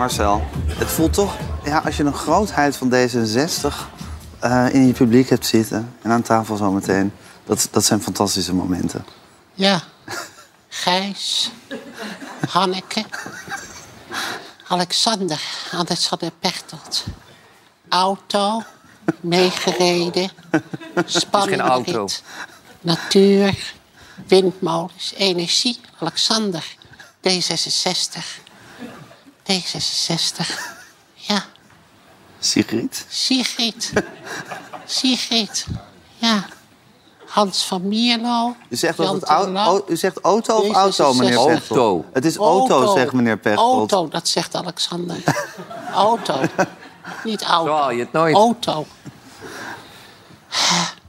Marcel, het voelt toch, ja, als je een grootheid van D66 eh, in je publiek hebt zitten en aan tafel zometeen, dat, dat zijn fantastische momenten. Ja. Gijs. Hanneke. Alexander. Alexander Pechtold. Auto. Meegereden. Spannende geen auto. Natuur. Windmolens. Energie. Alexander. D66. D66. Ja. Sigrid? Sigrid. Sigrid. Ja. Hans van Mierlo. U zegt, dat het au- Terlouw. o- u zegt auto of D66. auto, meneer Pechtold? Auto. Het is auto, zegt meneer Pechtold. Auto, dat zegt Alexander. auto. Niet auto. Zo je het nooit. Auto.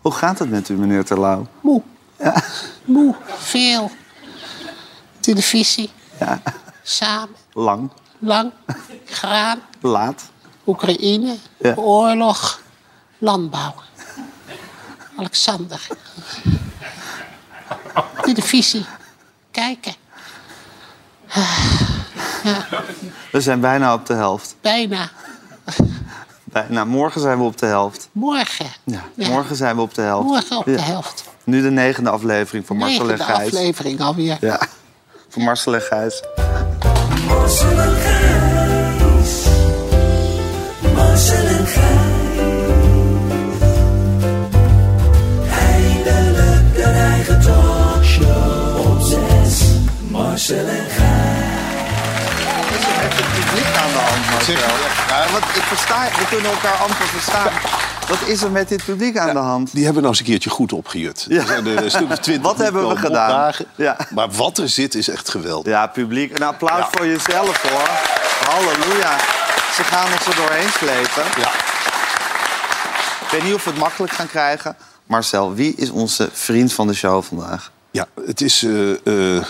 Hoe gaat het met u, meneer Terlouw? Moe. Moe. Veel. Televisie. Ja. Samen. Lang, Lang. Graan. laat. Oekraïne. Ja. Oorlog. Landbouw. Alexander. Televisie. Kijken. Ja, We zijn bijna op de helft. bijna. Bijna. Morgen zijn we op de helft. Morgen. Ja, Ja. Morgen zijn we op de helft. Morgen op Ja. de helft. Nu de negende aflevering van Marcel en Negende Gijs. aflevering alweer. Ja, van Marcel en Gijs. Marcel en Gijs. Marcel en Met het publiek aan de hand, Marcel. Ja, want ik versta, we kunnen elkaar amper verstaan. Wat is er met dit publiek aan de hand? Die hebben we nou eens een keertje goed opgejut. Ja. Er zijn er een stuk of twintig Wat hebben we gedaan? opdagen. Ja. Maar wat er zit is echt geweldig. Ja, publiek. Een applaus Ja. voor jezelf, hoor. Halleluja. Ze gaan ons er doorheen slepen. Ja. Ik weet niet of we het makkelijk gaan krijgen. Marcel, wie is onze vriend van de show vandaag? Ja, het is. eh, eh,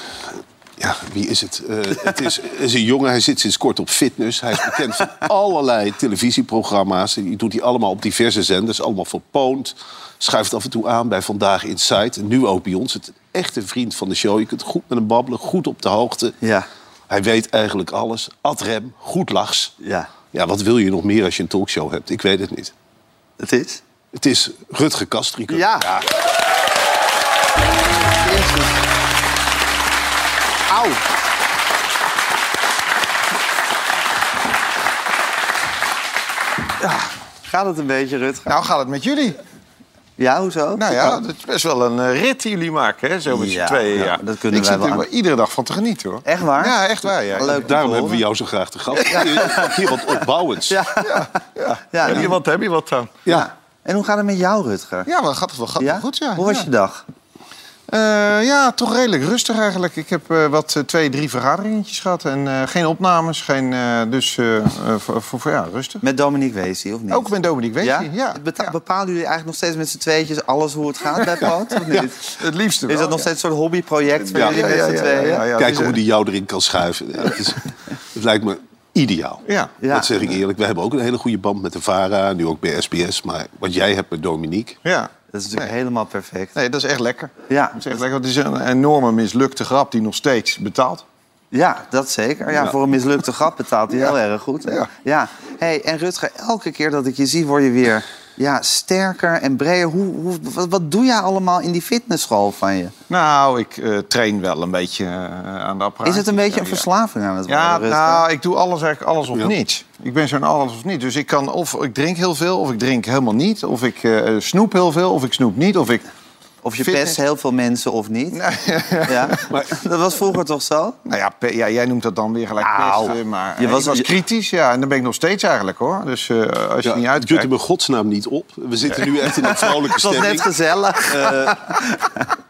ja, wie is het? Eh, het is, is een jongen, hij zit sinds kort op fitness. Hij is bekend van allerlei televisieprogramma's. Die doet hij allemaal op diverse zenders. Allemaal voor Poont. Schuift af en toe aan bij Vandaag Inside. En nu ook bij ons. Het is echt een vriend van de show. Je kunt goed met hem babbelen, goed op de hoogte. Ja, Hij weet eigenlijk alles. Ad rem, goed lachs. ja. Ja, wat wil je nog meer als je een talkshow hebt? Ik weet het niet. Het is? Het is Rutger Kastrikum. Ja. Jezus. Auw. Ja, gaat het een beetje, Rutger? Nou gaat het met jullie. Ja, hoezo? Nou ja, het is best wel een eh, rit die jullie maken, hè? Zo met Ja, z'n tweeën. ja, Ja, dat kunnen Ik wij zit wel er wel iedere dag van te genieten, hoor. Echt waar? Ja, echt waar. Ja. Leuk. Daarom hebben we jou zo graag te gast. Hier wat opbouwends. Ja. Ja. Ja, heb je wat, heb je wat aan? ja. En hoe gaat het met jou, Rutger? Ja, wel gaat het wel, gaat het Ja? wel goed, ja. Hoe was ja. je dag? Eh, ja, toch redelijk rustig eigenlijk. Ik heb eh, wat eh, twee, drie vergaderingetjes gehad. En eh, geen opnames, geen, eh, dus voor, voor, voor- ja, rustig. Met Dominique Weesie, of niet? Ook met Dominique Weesje, ja? ja. Bepalen jullie eigenlijk nog steeds met z'n tweetjes alles hoe het gaat bij Poot? Of Ja, niet? het liefste Is wel, dat nog ja. steeds een soort hobbyproject van Ja, jullie ja, met z'n ja, tweeën? ja, ja. Kijken dus, hoe die jou erin kan schuiven. Ja, het, is, het lijkt me ideaal. Ja. Ja. Dat zeg ik eerlijk. We hebben ook een hele goede band met de VARA. Nu ook bij SBS. Maar wat jij hebt met Dominique... Ja. Dat is natuurlijk Nee. helemaal perfect. Nee, dat is echt lekker. Ja. Dat is echt lekker. Het is een enorme mislukte grap die nog steeds betaalt. Ja, dat zeker. Ja, Voor een mislukte grap betaalt hij heel erg goed. Ja. ja. Hey, en Rutger, elke keer dat ik je zie, word je weer ja, sterker en breder. Hoe, hoe, wat, wat doe jij allemaal in die fitnessschool van je? Nou, ik eh, train wel een beetje eh, aan de apparaat. Is het een beetje een ja. verslaving aan het worden, Ja, nou, ik doe alles eigenlijk alles of Ja. niets. Ik ben zo'n alles of niet. Dus ik kan of ik drink heel veel, of ik drink helemaal niet. Of ik eh, snoep heel veel, of ik snoep niet. Of ik... Of je fitness- pest heel veel mensen of niet. Ja? Maar- Dat was vroeger toch zo? Nou ja, pe- ja, jij noemt dat dan weer gelijk pesten. Maar Je je was- was, was je- kritisch, ja. En dan ben ik nog steeds eigenlijk, hoor. Dus eh, als je Ja, niet jut uitkijkt... hem in godsnaam niet op. We zitten nu echt in een vrolijke Het was net stemming. gezellig.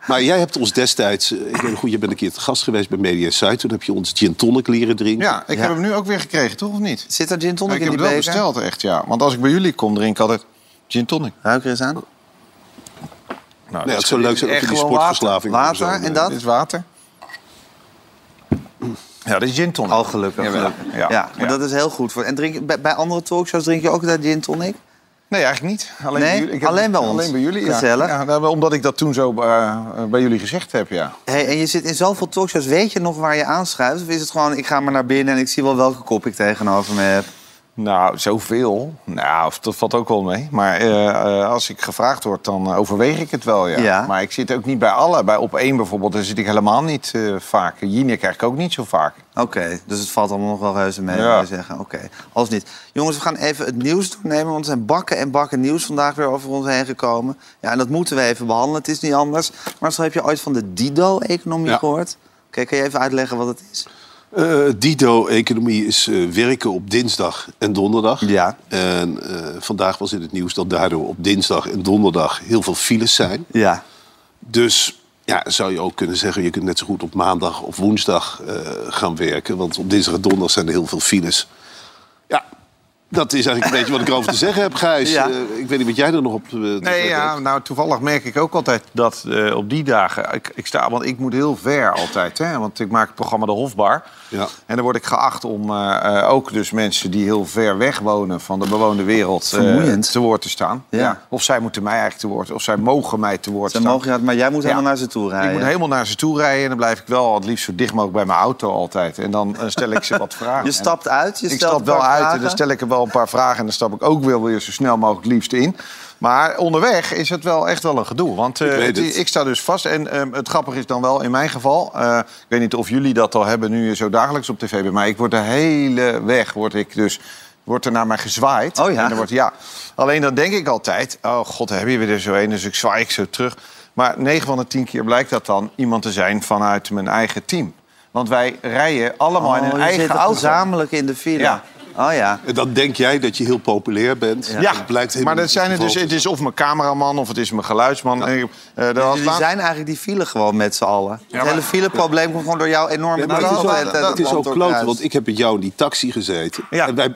Maar jij hebt ons destijds... eh, Ik weet nog goed, je bent een keer te gast geweest bij Media Site. Toen heb je ons gin tonic leren drinken. Ja, ik Ja. heb hem nu ook weer gekregen, toch? Of niet? Zit er gin tonic ik in heb die het wel beker? besteld, echt, ja. Want als ik bij jullie kom, drink ik altijd gin tonic. Ruik er eens aan. Nou, Nee, het zou leuk zijn als echt je die sportverslaving... Water, zo, en dat? Dit is water. Ja, dat is gin tonic. Al gelukkig. Ja, Ja, maar dat is heel goed. Voor. En drink, bij, bij andere talkshows drink je ook dat gin tonic? Nee, eigenlijk niet. Alleen Nee? bij jullie. Ik heb- Alleen bij ons? Alleen bij jullie, ja. Gezellig. Ja, nou, omdat ik dat toen zo eh, bij jullie gezegd heb, ja. Hey, en je zit in zoveel talkshows. Weet je nog waar je aanschuift? Of is het gewoon, ik ga maar naar binnen en ik zie wel welke kop ik tegenover me heb? Nou, zoveel. Nou, dat valt ook wel mee. Maar eh, eh, als ik gevraagd word, dan eh, overweeg ik het wel, ja. Ja. Maar ik zit ook niet bij alle. Bij op één bijvoorbeeld, daar zit ik helemaal niet eh, vaak. Jinek krijg ik ook niet zo vaak. Oké, dus het valt allemaal nog wel reuze mee, Ja. zou je zeggen. Oké, als niet. Jongens, we gaan even het nieuws doornemen, want er zijn bakken en bakken nieuws vandaag weer over ons heen gekomen. Ja, en dat moeten we even behandelen, het is niet anders. Maar zo heb je ooit van de Dido-economie Ja. gehoord? Oké, kan je even uitleggen wat het is? Eh, Dido-economie is eh, werken op dinsdag en donderdag. Ja. En eh, vandaag was in het nieuws dat daardoor op dinsdag en donderdag heel veel files zijn. Ja. Dus ja, zou je ook kunnen zeggen, je kunt net zo goed op maandag of woensdag gaan werken. Want op dinsdag en donderdag zijn er heel veel files. Dat is eigenlijk een beetje wat ik erover te zeggen heb, Gijs. Ja. Eh, ik weet niet wat jij er nog op te, te Nee, zeggen ja, hebt. nou toevallig merk ik ook altijd dat eh, op die dagen... Ik, ik sta, want ik moet heel ver altijd, hè, want ik maak het programma De Hofbar. Ja. En dan word ik geacht om eh, eh, ook dus mensen die heel ver weg wonen... van de bewoonde wereld eh, te woord te staan. Ja. Of zij moeten mij eigenlijk te woord, of zij mogen mij te woord Ze staan. mogen, ja, maar jij moet helemaal Ja. naar ze toe rijden. Ik moet helemaal naar ze toe rijden en dan blijf ik wel het liefst zo dicht mogelijk bij mijn auto altijd. En dan eh, stel ik ze wat vragen. Je stapt uit, je ik stelt stap wel uit en dan stel ik er wel een paar vragen... en dan stap ik ook wel weer zo snel mogelijk het liefst in. Maar onderweg is het wel echt wel een gedoe. Want eh, Ik weet het- het. ik sta dus vast. En ehm, het grappige is dan wel in mijn geval... eh, ik weet niet of jullie dat al hebben nu zo dagelijks op tv bij mij. Ik word de hele weg, word ik dus... Wordt er naar mij gezwaaid. Oh ja? En dan wordt, ja. Alleen dan denk ik altijd... Oh god, heb je weer er zo een. Dus ik zwaai ik zo terug. Maar 9 van de 10 keer blijkt dat dan iemand te zijn vanuit mijn eigen team. Want wij rijden allemaal in Oh, een je eigen zit auto. gezamenlijk in de file. Ja. Oh ja. En dan denk jij dat je heel populair bent. Ja, Dat blijkt helemaal maar dat zijn er het dus, het is of mijn cameraman of het is mijn geluidsman. Eh, eh, er Jullie zijn eigenlijk die file gewoon met z'n allen. het maar- hele fileprobleem komt gewoon door jouw enorme Ja, maar het is auto ook, en het is ook kloten, want ik heb met jou in die taxi gezeten. Ja. En wij,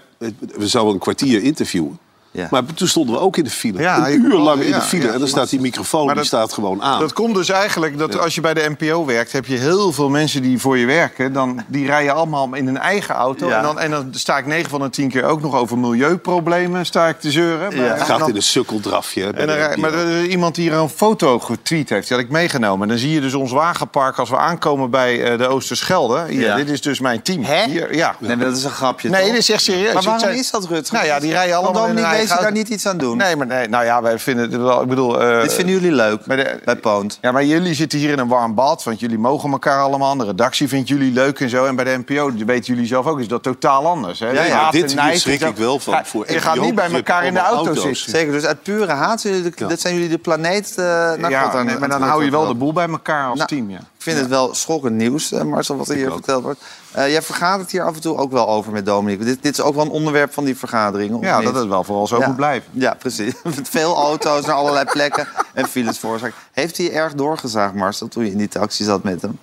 we zouden een kwartier interviewen. Ja. Maar toen stonden we ook in de file. Ja, een uur lang in de file. ja. en dan staat die microfoon, die staat gewoon aan. Dat komt dus eigenlijk dat als je bij de NPO werkt, heb je heel veel mensen die voor je werken. Dan, die rijden allemaal in hun eigen auto. Ja. En, dan, en dan sta ik 9 van de 10 keer ook nog over milieuproblemen sta ik te zeuren. Ja. Maar- het gaat dan- in een sukkeldrafje. En dan maar er is iemand die er een foto getweet heeft, die had ik meegenomen. En dan zie je dus ons wagenpark als we aankomen bij eh, de Oosterschelde. Hier, Ja. Dit is dus mijn team. Hè? Hier, ja. Nee, dat is een grapje, Nee, toch? dit is echt serieus. Maar waarom is dat, Rutger? Nou ja, die rijden allemaal in hun eigen weet je daar niet iets aan doen? Nee, maar nee, nou ja, wij vinden het wel. Ik bedoel. eh, Dit vinden jullie leuk, bij de- bij Poont. Ja, maar jullie zitten hier in een warm bad, want jullie mogen elkaar allemaal. De redactie vindt jullie leuk en zo. En bij de NPO, dat weten jullie zelf ook, is dat totaal anders. Hè? Ja, dit- hier schrik ik wel van. Voor je gaat niet bij elkaar in de auto auto's. zitten. Zeker, dus uit pure haat, zijn jullie de, Ja. dat zijn jullie de planeet eh naar God Ja, nee, maar dan hou je wel de boel bij elkaar als Nou, team. Ja. Ik vind het wel schokkend nieuws, eh, Marcel, wat er hier verteld wordt. Eh, jij vergaat het hier af en toe ook wel over met Dominique. Dit, dit is ook wel een onderwerp van die vergaderingen, Ja, niet? dat het wel vooral zo Ja. moet blijven. Ja, precies. Met veel auto's naar allerlei plekken en files veroorzaakt. Heeft hij erg doorgezaagd, Marcel, toen je in die taxi zat met hem?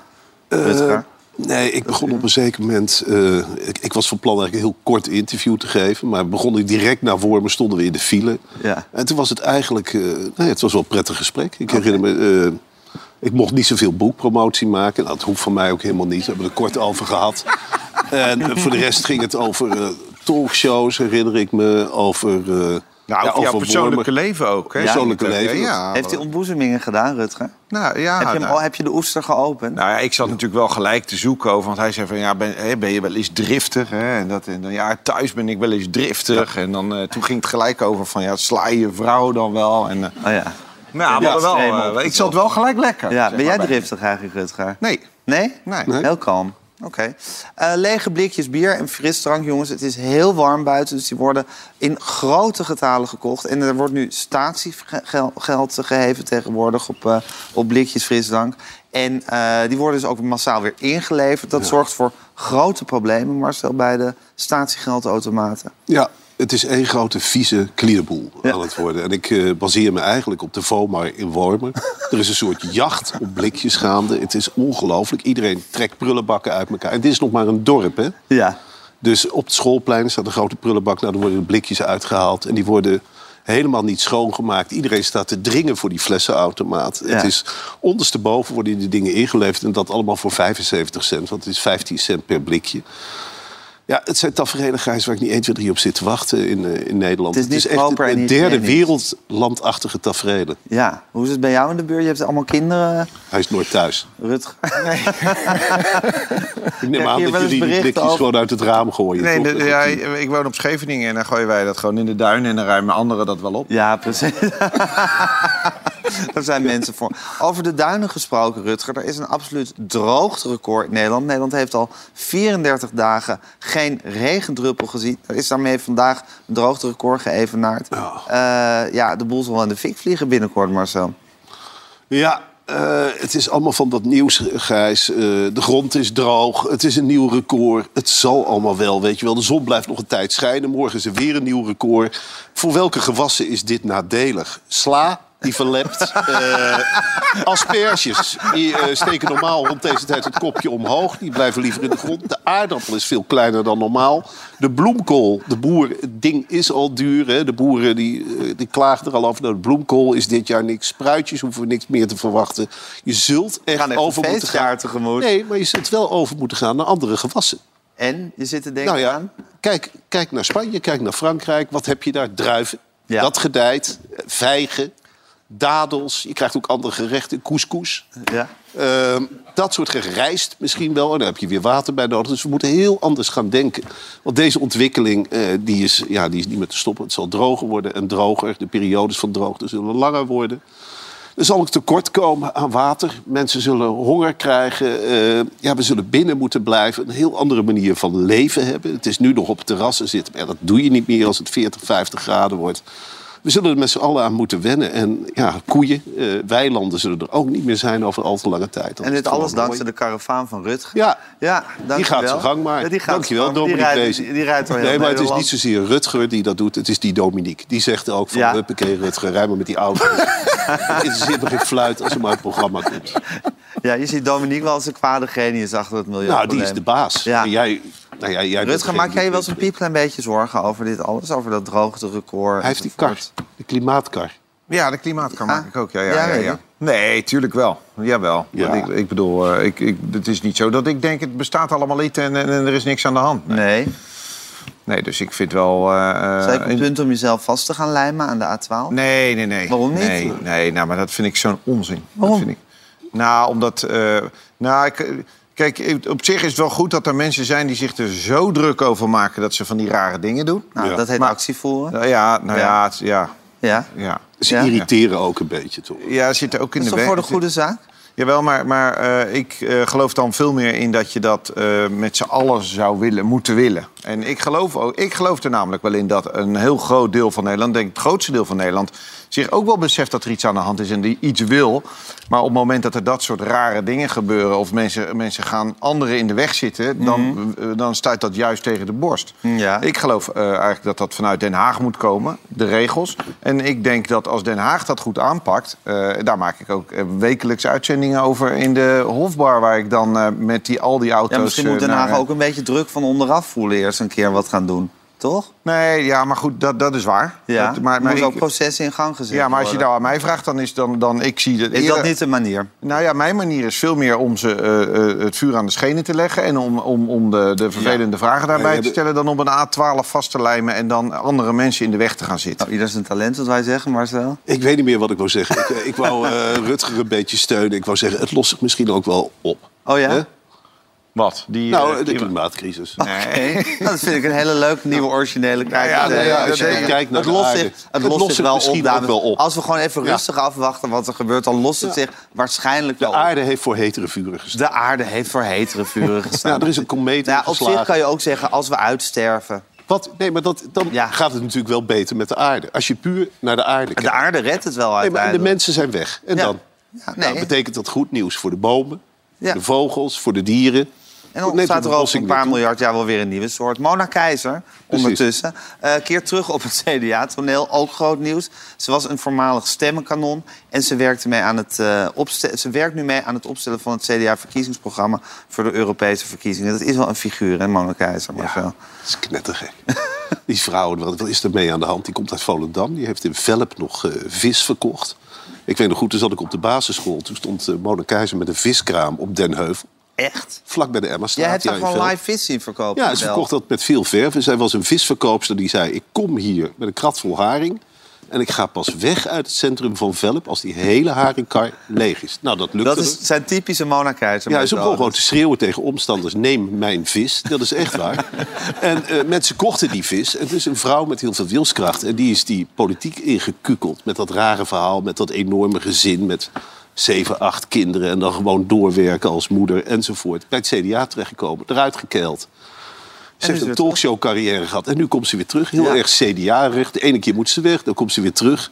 Rutger? Nee, ik begon op een zeker moment... eh, ik, ik was van plan eigenlijk een heel kort interview te geven. Maar begon ik direct naar voor me, stonden we in de file. Ja. En toen was het eigenlijk... eh, nee, het was wel een prettig gesprek. Ik herinner me... ik mocht niet zoveel boekpromotie maken. Nou, dat hoeft van mij ook helemaal niet. We hebben er kort over gehad. en voor de rest ging het over eh, talkshows, herinner ik me. Over... eh, Nou, ja, over jouw persoonlijke wormen. leven ook. Hè? Persoonlijke Ja, leven. Ja, Heeft hij ontboezemingen gedaan, Rutger? nou, ja, heb, je hem, nou. al- heb je de oester geopend? Nou ja, ik zat natuurlijk wel gelijk te zoeken over. Want hij zei van, ja, ben, hè, ben je wel eens driftig? Hè? En, dat, en dan, ja, thuis ben ik wel eens driftig. En dan, eh, toen ging het gelijk over van, ja, sla je je vrouw dan wel? En, eh, Oh ja. Nou, Ja, hadden wel, eh, opgezocht. ik zat wel gelijk lekker. ja ben jij maar. driftig eigenlijk, Rutger? Nee. Nee? Nee. Heel kalm. Oké. Eh, lege blikjes bier en frisdrank, jongens. Het is heel warm buiten, dus die worden in grote getalen gekocht. En er wordt nu statiegeld geheven tegenwoordig op, eh, op blikjes frisdrank. En eh, die worden dus ook massaal weer ingeleverd. Dat zorgt voor grote problemen, Marcel, bij de statiegeldautomaten. Ja, het is één grote vieze kliederboel Ja. aan het worden. En ik eh, baseer me eigenlijk op de VOMAR in Wormer. er is een soort jacht op blikjes gaande. Het is ongelooflijk. Iedereen trekt prullenbakken uit elkaar. En dit is nog maar een dorp, hè? Ja. Dus op het schoolplein staat een grote prullenbak. Nou, dan worden de blikjes uitgehaald. En die worden helemaal niet schoongemaakt. Iedereen staat te dringen voor die flessenautomaat. Ja. Het is ondersteboven worden die dingen ingeleverd. En dat allemaal voor 75 cent. Want het is 15 cent per blikje. Ja, het zijn tafereelen, Gijs, waar ik niet 1, 2, 3 op zit te wachten in, eh, in Nederland. Het is niet echt een derde wereldlandachtige tafereelen. Ja, hoe is het bij jou in de buurt? Je hebt allemaal kinderen, Hij is nooit thuis. Rutger. Ik neem aan dat jullie die blikjes over- gewoon uit het raam gooien. Nee, toch? de- ja, ik woon op Scheveningen en dan gooien wij dat gewoon in de duinen... en dan ruimen anderen dat wel op. Ja, precies. Daar zijn mensen voor. Over de duinen gesproken, Rutger. Er is een absoluut droogterecord in Nederland. Nederland heeft al 34 dagen geen regendruppel gezien. Er is daarmee vandaag een droogterecord geëvenaard. Ja. ja, de boel zal in de fik vliegen binnenkort, Marcel. Ja, eh, het is allemaal van dat nieuws, Gijs. Eh, de grond is droog, het is een nieuw record. Het zal allemaal wel, weet je wel. De zon blijft nog een tijd schijnen. Morgen is er weer een nieuw record. Voor welke gewassen is dit nadelig? Sla, die verlept. Eh, asperges, die eh, steken normaal rond deze tijd het kopje omhoog. Die blijven liever in de grond. De aardappel is veel kleiner dan normaal. De bloemkool, de boer, het ding is al duur. Hè. De boeren die, eh, die klagen er al over. Nou, de bloemkool is dit jaar niks. Spruitjes hoeven we niks meer te verwachten. Je zult echt over moeten gaan. tegemoet. Nee, maar je zult wel over moeten gaan naar andere gewassen. En, je zit te denken Nou ja, aan... kijk, kijk naar Spanje, kijk naar Frankrijk. Wat heb je daar? Druiven. Ja. Dat gedijt. Vijgen. Dadels. Je krijgt ook andere gerechten. Couscous. Ja. Ehm, dat soort gerijst misschien wel. En daar heb je weer water bij nodig. Dus we moeten heel anders gaan denken. Want deze ontwikkeling eh, die is, ja, die is niet meer te stoppen. Het zal droger worden en droger. De periodes van droogte zullen langer worden. Er zal ook tekort komen aan water. Mensen zullen honger krijgen. Eh, ja, we zullen binnen moeten blijven. Een heel andere manier van leven hebben. Het is nu nog op terrassen zitten. Maar ja, dat doe je niet meer als het 40, 50 graden wordt. We zullen er met z'n allen aan moeten wennen. En ja, koeien, eh, weilanden zullen er ook niet meer zijn over al te lange tijd. Dat En is dit alles dankzij de karavaan van Rutger. Ja, Ja, die gaat zijn gang maar. Ja, die gaat Dankjewel. Die Dominique rijdt-. Die rijdt door heel Nee, maar het is niet zozeer Rutger die dat doet. Het is die Dominique. Die zegt ook van, Ja. huppakee Rutger, rij maar met die auto. Het interesseert me geen fluit als er maar het programma komt. Ja, je ziet Dominique wel als een kwade genius achter het milieu. Nou, die is de baas. Ja. En Jij, nou ja, jij Rutger, geen- maak jij je wel eens een piepklein beetje zorgen over dit alles? Over dat droogterecord? Hij heeft die kar, de klimaatkar. Ja, de klimaatkar Ah. maak ik ook. Ja, ja, Ja, ja. Nee, tuurlijk wel. Jawel. Ja. Ik, ik bedoel, eh, ik, ik, het is niet zo dat ik denk het bestaat allemaal niet en, en, en er is niks aan de hand. Nee, Nee. nee dus ik vind wel... eh, eh, Zou je op een in- punt om jezelf vast te gaan lijmen aan de A12? Nee, nee, nee. Waarom niet? Nee, nee nou, maar dat vind ik zo'n onzin. Waarom? Dat vind ik. Nou, omdat... eh, nou, ik, kijk, op zich is het wel goed dat er mensen zijn... die zich er zo druk over maken dat ze van die rare dingen doen. Nou, Ja. dat heet Maar- actie voeren. Nou ja, nou Ja. ja, het- ja, Ja. ja. Ze Ja. irriteren ook een beetje, toch? Ja, zit er ook in Dat is de weg. voor de goede zaak? Jawel, maar, maar eh, ik eh, geloof dan veel meer in dat je dat eh, met z'n allen zou willen, moeten willen. En ik geloof, ook, ik geloof er namelijk wel in dat een heel groot deel van Nederland, denk ik het grootste deel van Nederland, zich ook wel beseft dat er iets aan de hand is en die iets wil. Maar op het moment dat er dat soort rare dingen gebeuren of mensen, mensen gaan anderen in de weg zitten, dan, eh, dan stuit dat juist tegen de borst. Ja. Ik geloof eh, eigenlijk dat dat vanuit Den Haag moet komen, de regels. En ik denk dat als Den Haag dat goed aanpakt, eh, daar maak ik ook wekelijks uitzendingen over in de Hofbar, waar ik dan met die, al die auto's. Ja, misschien moet Den naar- Haag ook een beetje druk van onderaf voelen eerst een keer wat gaan doen. Toch? Nee, ja, maar goed, dat, dat is waar. Ja, Dat, maar, er maar ook processen in gang gezet ja, maar als je nou aan mij vraagt, dan is dan, dan ik zie het Is eerder- dat niet de manier? Nou ja, mijn manier is veel meer om ze eh, eh, het vuur aan de schenen te leggen... en om, om, om de, de vervelende vragen daarbij te stellen... dan op een A12 vast te lijmen en dan andere mensen in de weg te gaan zitten. Nou, ieder zijn talent, wat wij zeggen, Marcel. Ik weet niet meer wat ik wou zeggen. Ik, eh, ik wou eh, Rutger een beetje steunen. Ik wou zeggen, het lost zich misschien ook wel op. Oh ja? Wat? Die, Nou, eh, de die- klimaatcrisis. Nee. Dat vind ik een hele leuke, nieuwe, originele kijk. ja, op deze- ja, als je deze- kijkt naar het de lost zich, het Het lost lost zich zich wel misschien op, dames. ook wel op. Als we gewoon even Ja. rustig afwachten wat er gebeurt... dan lost het zich waarschijnlijk De wel op. aarde heeft voor hetere vuren gestaan. De aarde heeft voor hetere vuren gestaan. Nou, er is een komeet Nou ja, op zich kan je ook zeggen, als we uitsterven... Wat? Nee, maar dat, dan Ja. gaat het natuurlijk wel beter met de aarde. Als je puur naar de aarde kijkt. De aarde redt het wel Nee, maar de uiteindelijk. mensen zijn weg. En Ja. dan? Ja, Nou, nee. betekent dat goed nieuws voor de bomen, Ja. de vogels, voor de dieren. En dan Neemt de staat er over een paar miljard jaar wel weer een nieuwe soort. Mona Keizer, ondertussen, eh keert terug op het CDA-toneel. Ook groot nieuws. Ze was een voormalig stemmenkanon. En ze, werkte mee aan het, eh, ze werkt nu mee aan het opstellen van het CDA-verkiezingsprogramma... voor de Europese verkiezingen. Dat is wel een figuur, hè, Mona Keizer, Marcel. Dat is knettergek. die vrouw, wat, is er mee aan de hand? Die komt uit Volendam. Die heeft in Velp nog eh, vis verkocht. Ik weet nog goed, toen zat ik op de basisschool. Toen stond Mona Keizer met een viskraam op Den Heuvel. Echt? Vlak bij de Emma-straat. Jij hebt ja, daar gewoon live vis zien verkopen? Ja, ze verkocht dat met veel verf. En zij was een visverkoopster die zei... ik kom hier met een krat vol haring... en ik ga pas weg uit het centrum van Velp... als die hele haringkar leeg is. Nou, dat lukte. Dat is, zijn typische Mona Keizer. Ja, ze begon gewoon te schreeuwen tegen omstanders... neem mijn vis. Dat is echt waar. en eh, mensen kochten die vis. En het is een vrouw met heel veel wilskracht. En die is die politiek ingekukeld. Met dat rare verhaal, met dat enorme gezin... met zeven, acht kinderen en dan gewoon doorwerken als moeder enzovoort. Bij het CDA terechtgekomen, eruit gekeild. Ze heeft een talkshow-carrière gehad en nu komt ze weer terug. Heel Ja. erg CDA-recht. De ene keer moet ze weg, dan komt ze weer terug.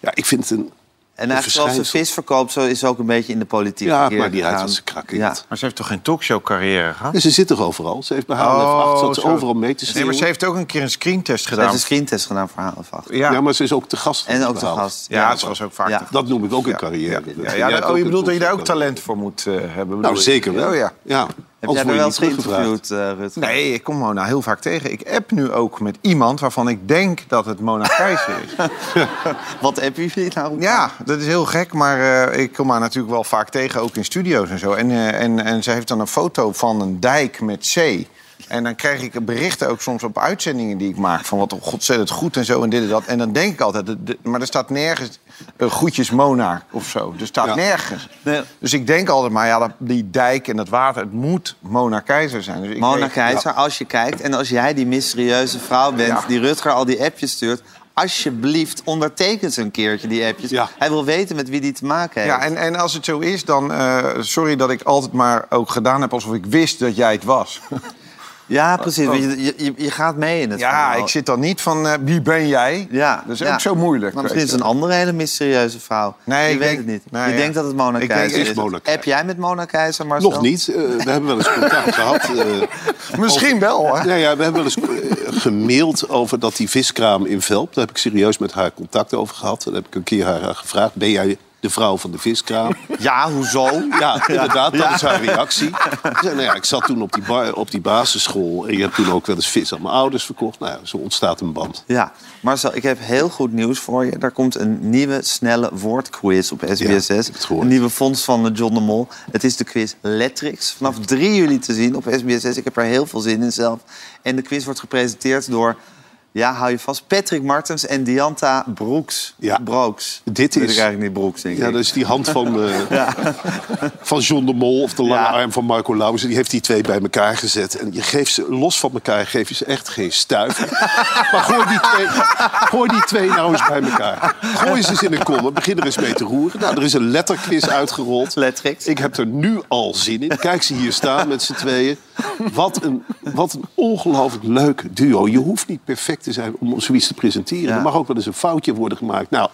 Ja, ik vind het een... En eigenlijk zoals ze vis verkoopt, zo is ze ook een beetje in de politiek Ja, maar die uit als een krak in Ja. Maar ze heeft toch geen talkshow-carrière gehad? Ja, ze zit toch overal? Ze heeft bij HLF 8, zat ze zo. overal mee te Nee, schreeuwen. maar ze heeft ook een keer een screentest Ze gedaan. heeft een screentest gedaan voor of acht. Ja, Ja, maar ze is ook te gast. En ook de behaald. gast. ja, ze was ook vaak Ja. te- Dat noem ik ook een Ja, carrière. Ja, Dus ja, ja, oh, je bedoelt dat je daar ook talent voor moet eh, hebben? bedoel Nou, zeker wel. Oh, ja. Heb jij er wel je eens geïnterviewd, uh, Rut? Nee, ik kom Mona heel vaak tegen. Ik app nu ook met iemand waarvan ik denk dat het Mona Keizer is. Wat appen jullie nou? Ja, dat is heel gek, maar eh, ik kom haar natuurlijk wel vaak tegen, ook in studio's en zo. En, eh, en, en ze heeft dan een foto van een dijk met zee. En dan krijg ik berichten ook soms op uitzendingen die ik maak... van wat ontzettend goed en zo en dit en dat. En dan denk ik altijd, maar er staat nergens uh, groetjes Mona of zo. Er staat Ja. nergens. Nee. Dus ik denk altijd, maar ja, dat- die dijk en dat water, het moet Mona Keizer zijn. Dus ik Mona Keizer, als je kijkt en als jij die mysterieuze vrouw bent... Ja. die Rutger al die appjes stuurt... alsjeblieft, onderteken ze een keertje die appjes. Ja. Hij wil weten met wie die te maken heeft. Ja, en, en als het zo is, dan eh, sorry dat ik altijd maar ook gedaan heb alsof ik wist dat jij het was. Ja, precies. want Je, je, je gaat mee in het Ja, verhaal. ik zit dan niet van eh, wie ben jij? Ja, Dat is ja. ook zo moeilijk. Maar misschien is het een andere hele mysterieuze vrouw. Nee, je ik weet denk- het niet. nou je ja. denkt dat het Mona Ik Keizer denk is. echt Mona Keizer. Heb jij met Mona Keizer, Marcel? Nog niet. Eh, we hebben wel eens contact gehad. eh. Misschien wel, hè? Ja, ja, we hebben wel eens gemaild over dat die viskraam in Velp. Daar heb ik serieus met haar contact over gehad. Dan heb ik een keer haar gevraagd: ben jij de vrouw van de viskraam? Ja, hoezo? Ja, inderdaad, dat is haar reactie. Zei, nou ja, ik zat toen op die, bar- op die basisschool en je hebt toen ook wel eens vis aan mijn ouders verkocht. Nou ja, zo ontstaat een band. Ja, Marcel, ik heb heel goed nieuws voor je. Er komt een nieuwe snelle woordquiz op SBS6. heb het gehoord. een nieuwe fonds van John de Mol. Het is de quiz Lettrix. Vanaf 3 juli te zien op SBS6. Ik heb er heel veel zin in zelf. En de quiz wordt gepresenteerd door, ja, hou je vast, Patrick Martens en Dianta Broeks. Ja. Brooks. Dit is- ik eigenlijk niet Broeks, denk Ja, ik. dat is die hand van, eh, van John de Mol of de lange Ja. arm van Marco Lauzen. Die heeft die twee bij elkaar gezet. En je geeft ze los van elkaar, geef je ze echt geen stuiver. maar gooi die, twee, gooi die twee nou eens bij elkaar. Gooi ze eens in een kom. Begin er eens mee te roeren. Nou, er is een letterquiz uitgerold. Lettrix. Ik heb er nu al zin in. Kijk ze hier staan met z'n tweeën. Wat een, wat een ongelooflijk leuk duo. Je hoeft niet perfect te zijn om zoiets te presenteren. Ja. Er mag ook wel eens een foutje worden gemaakt. Nou,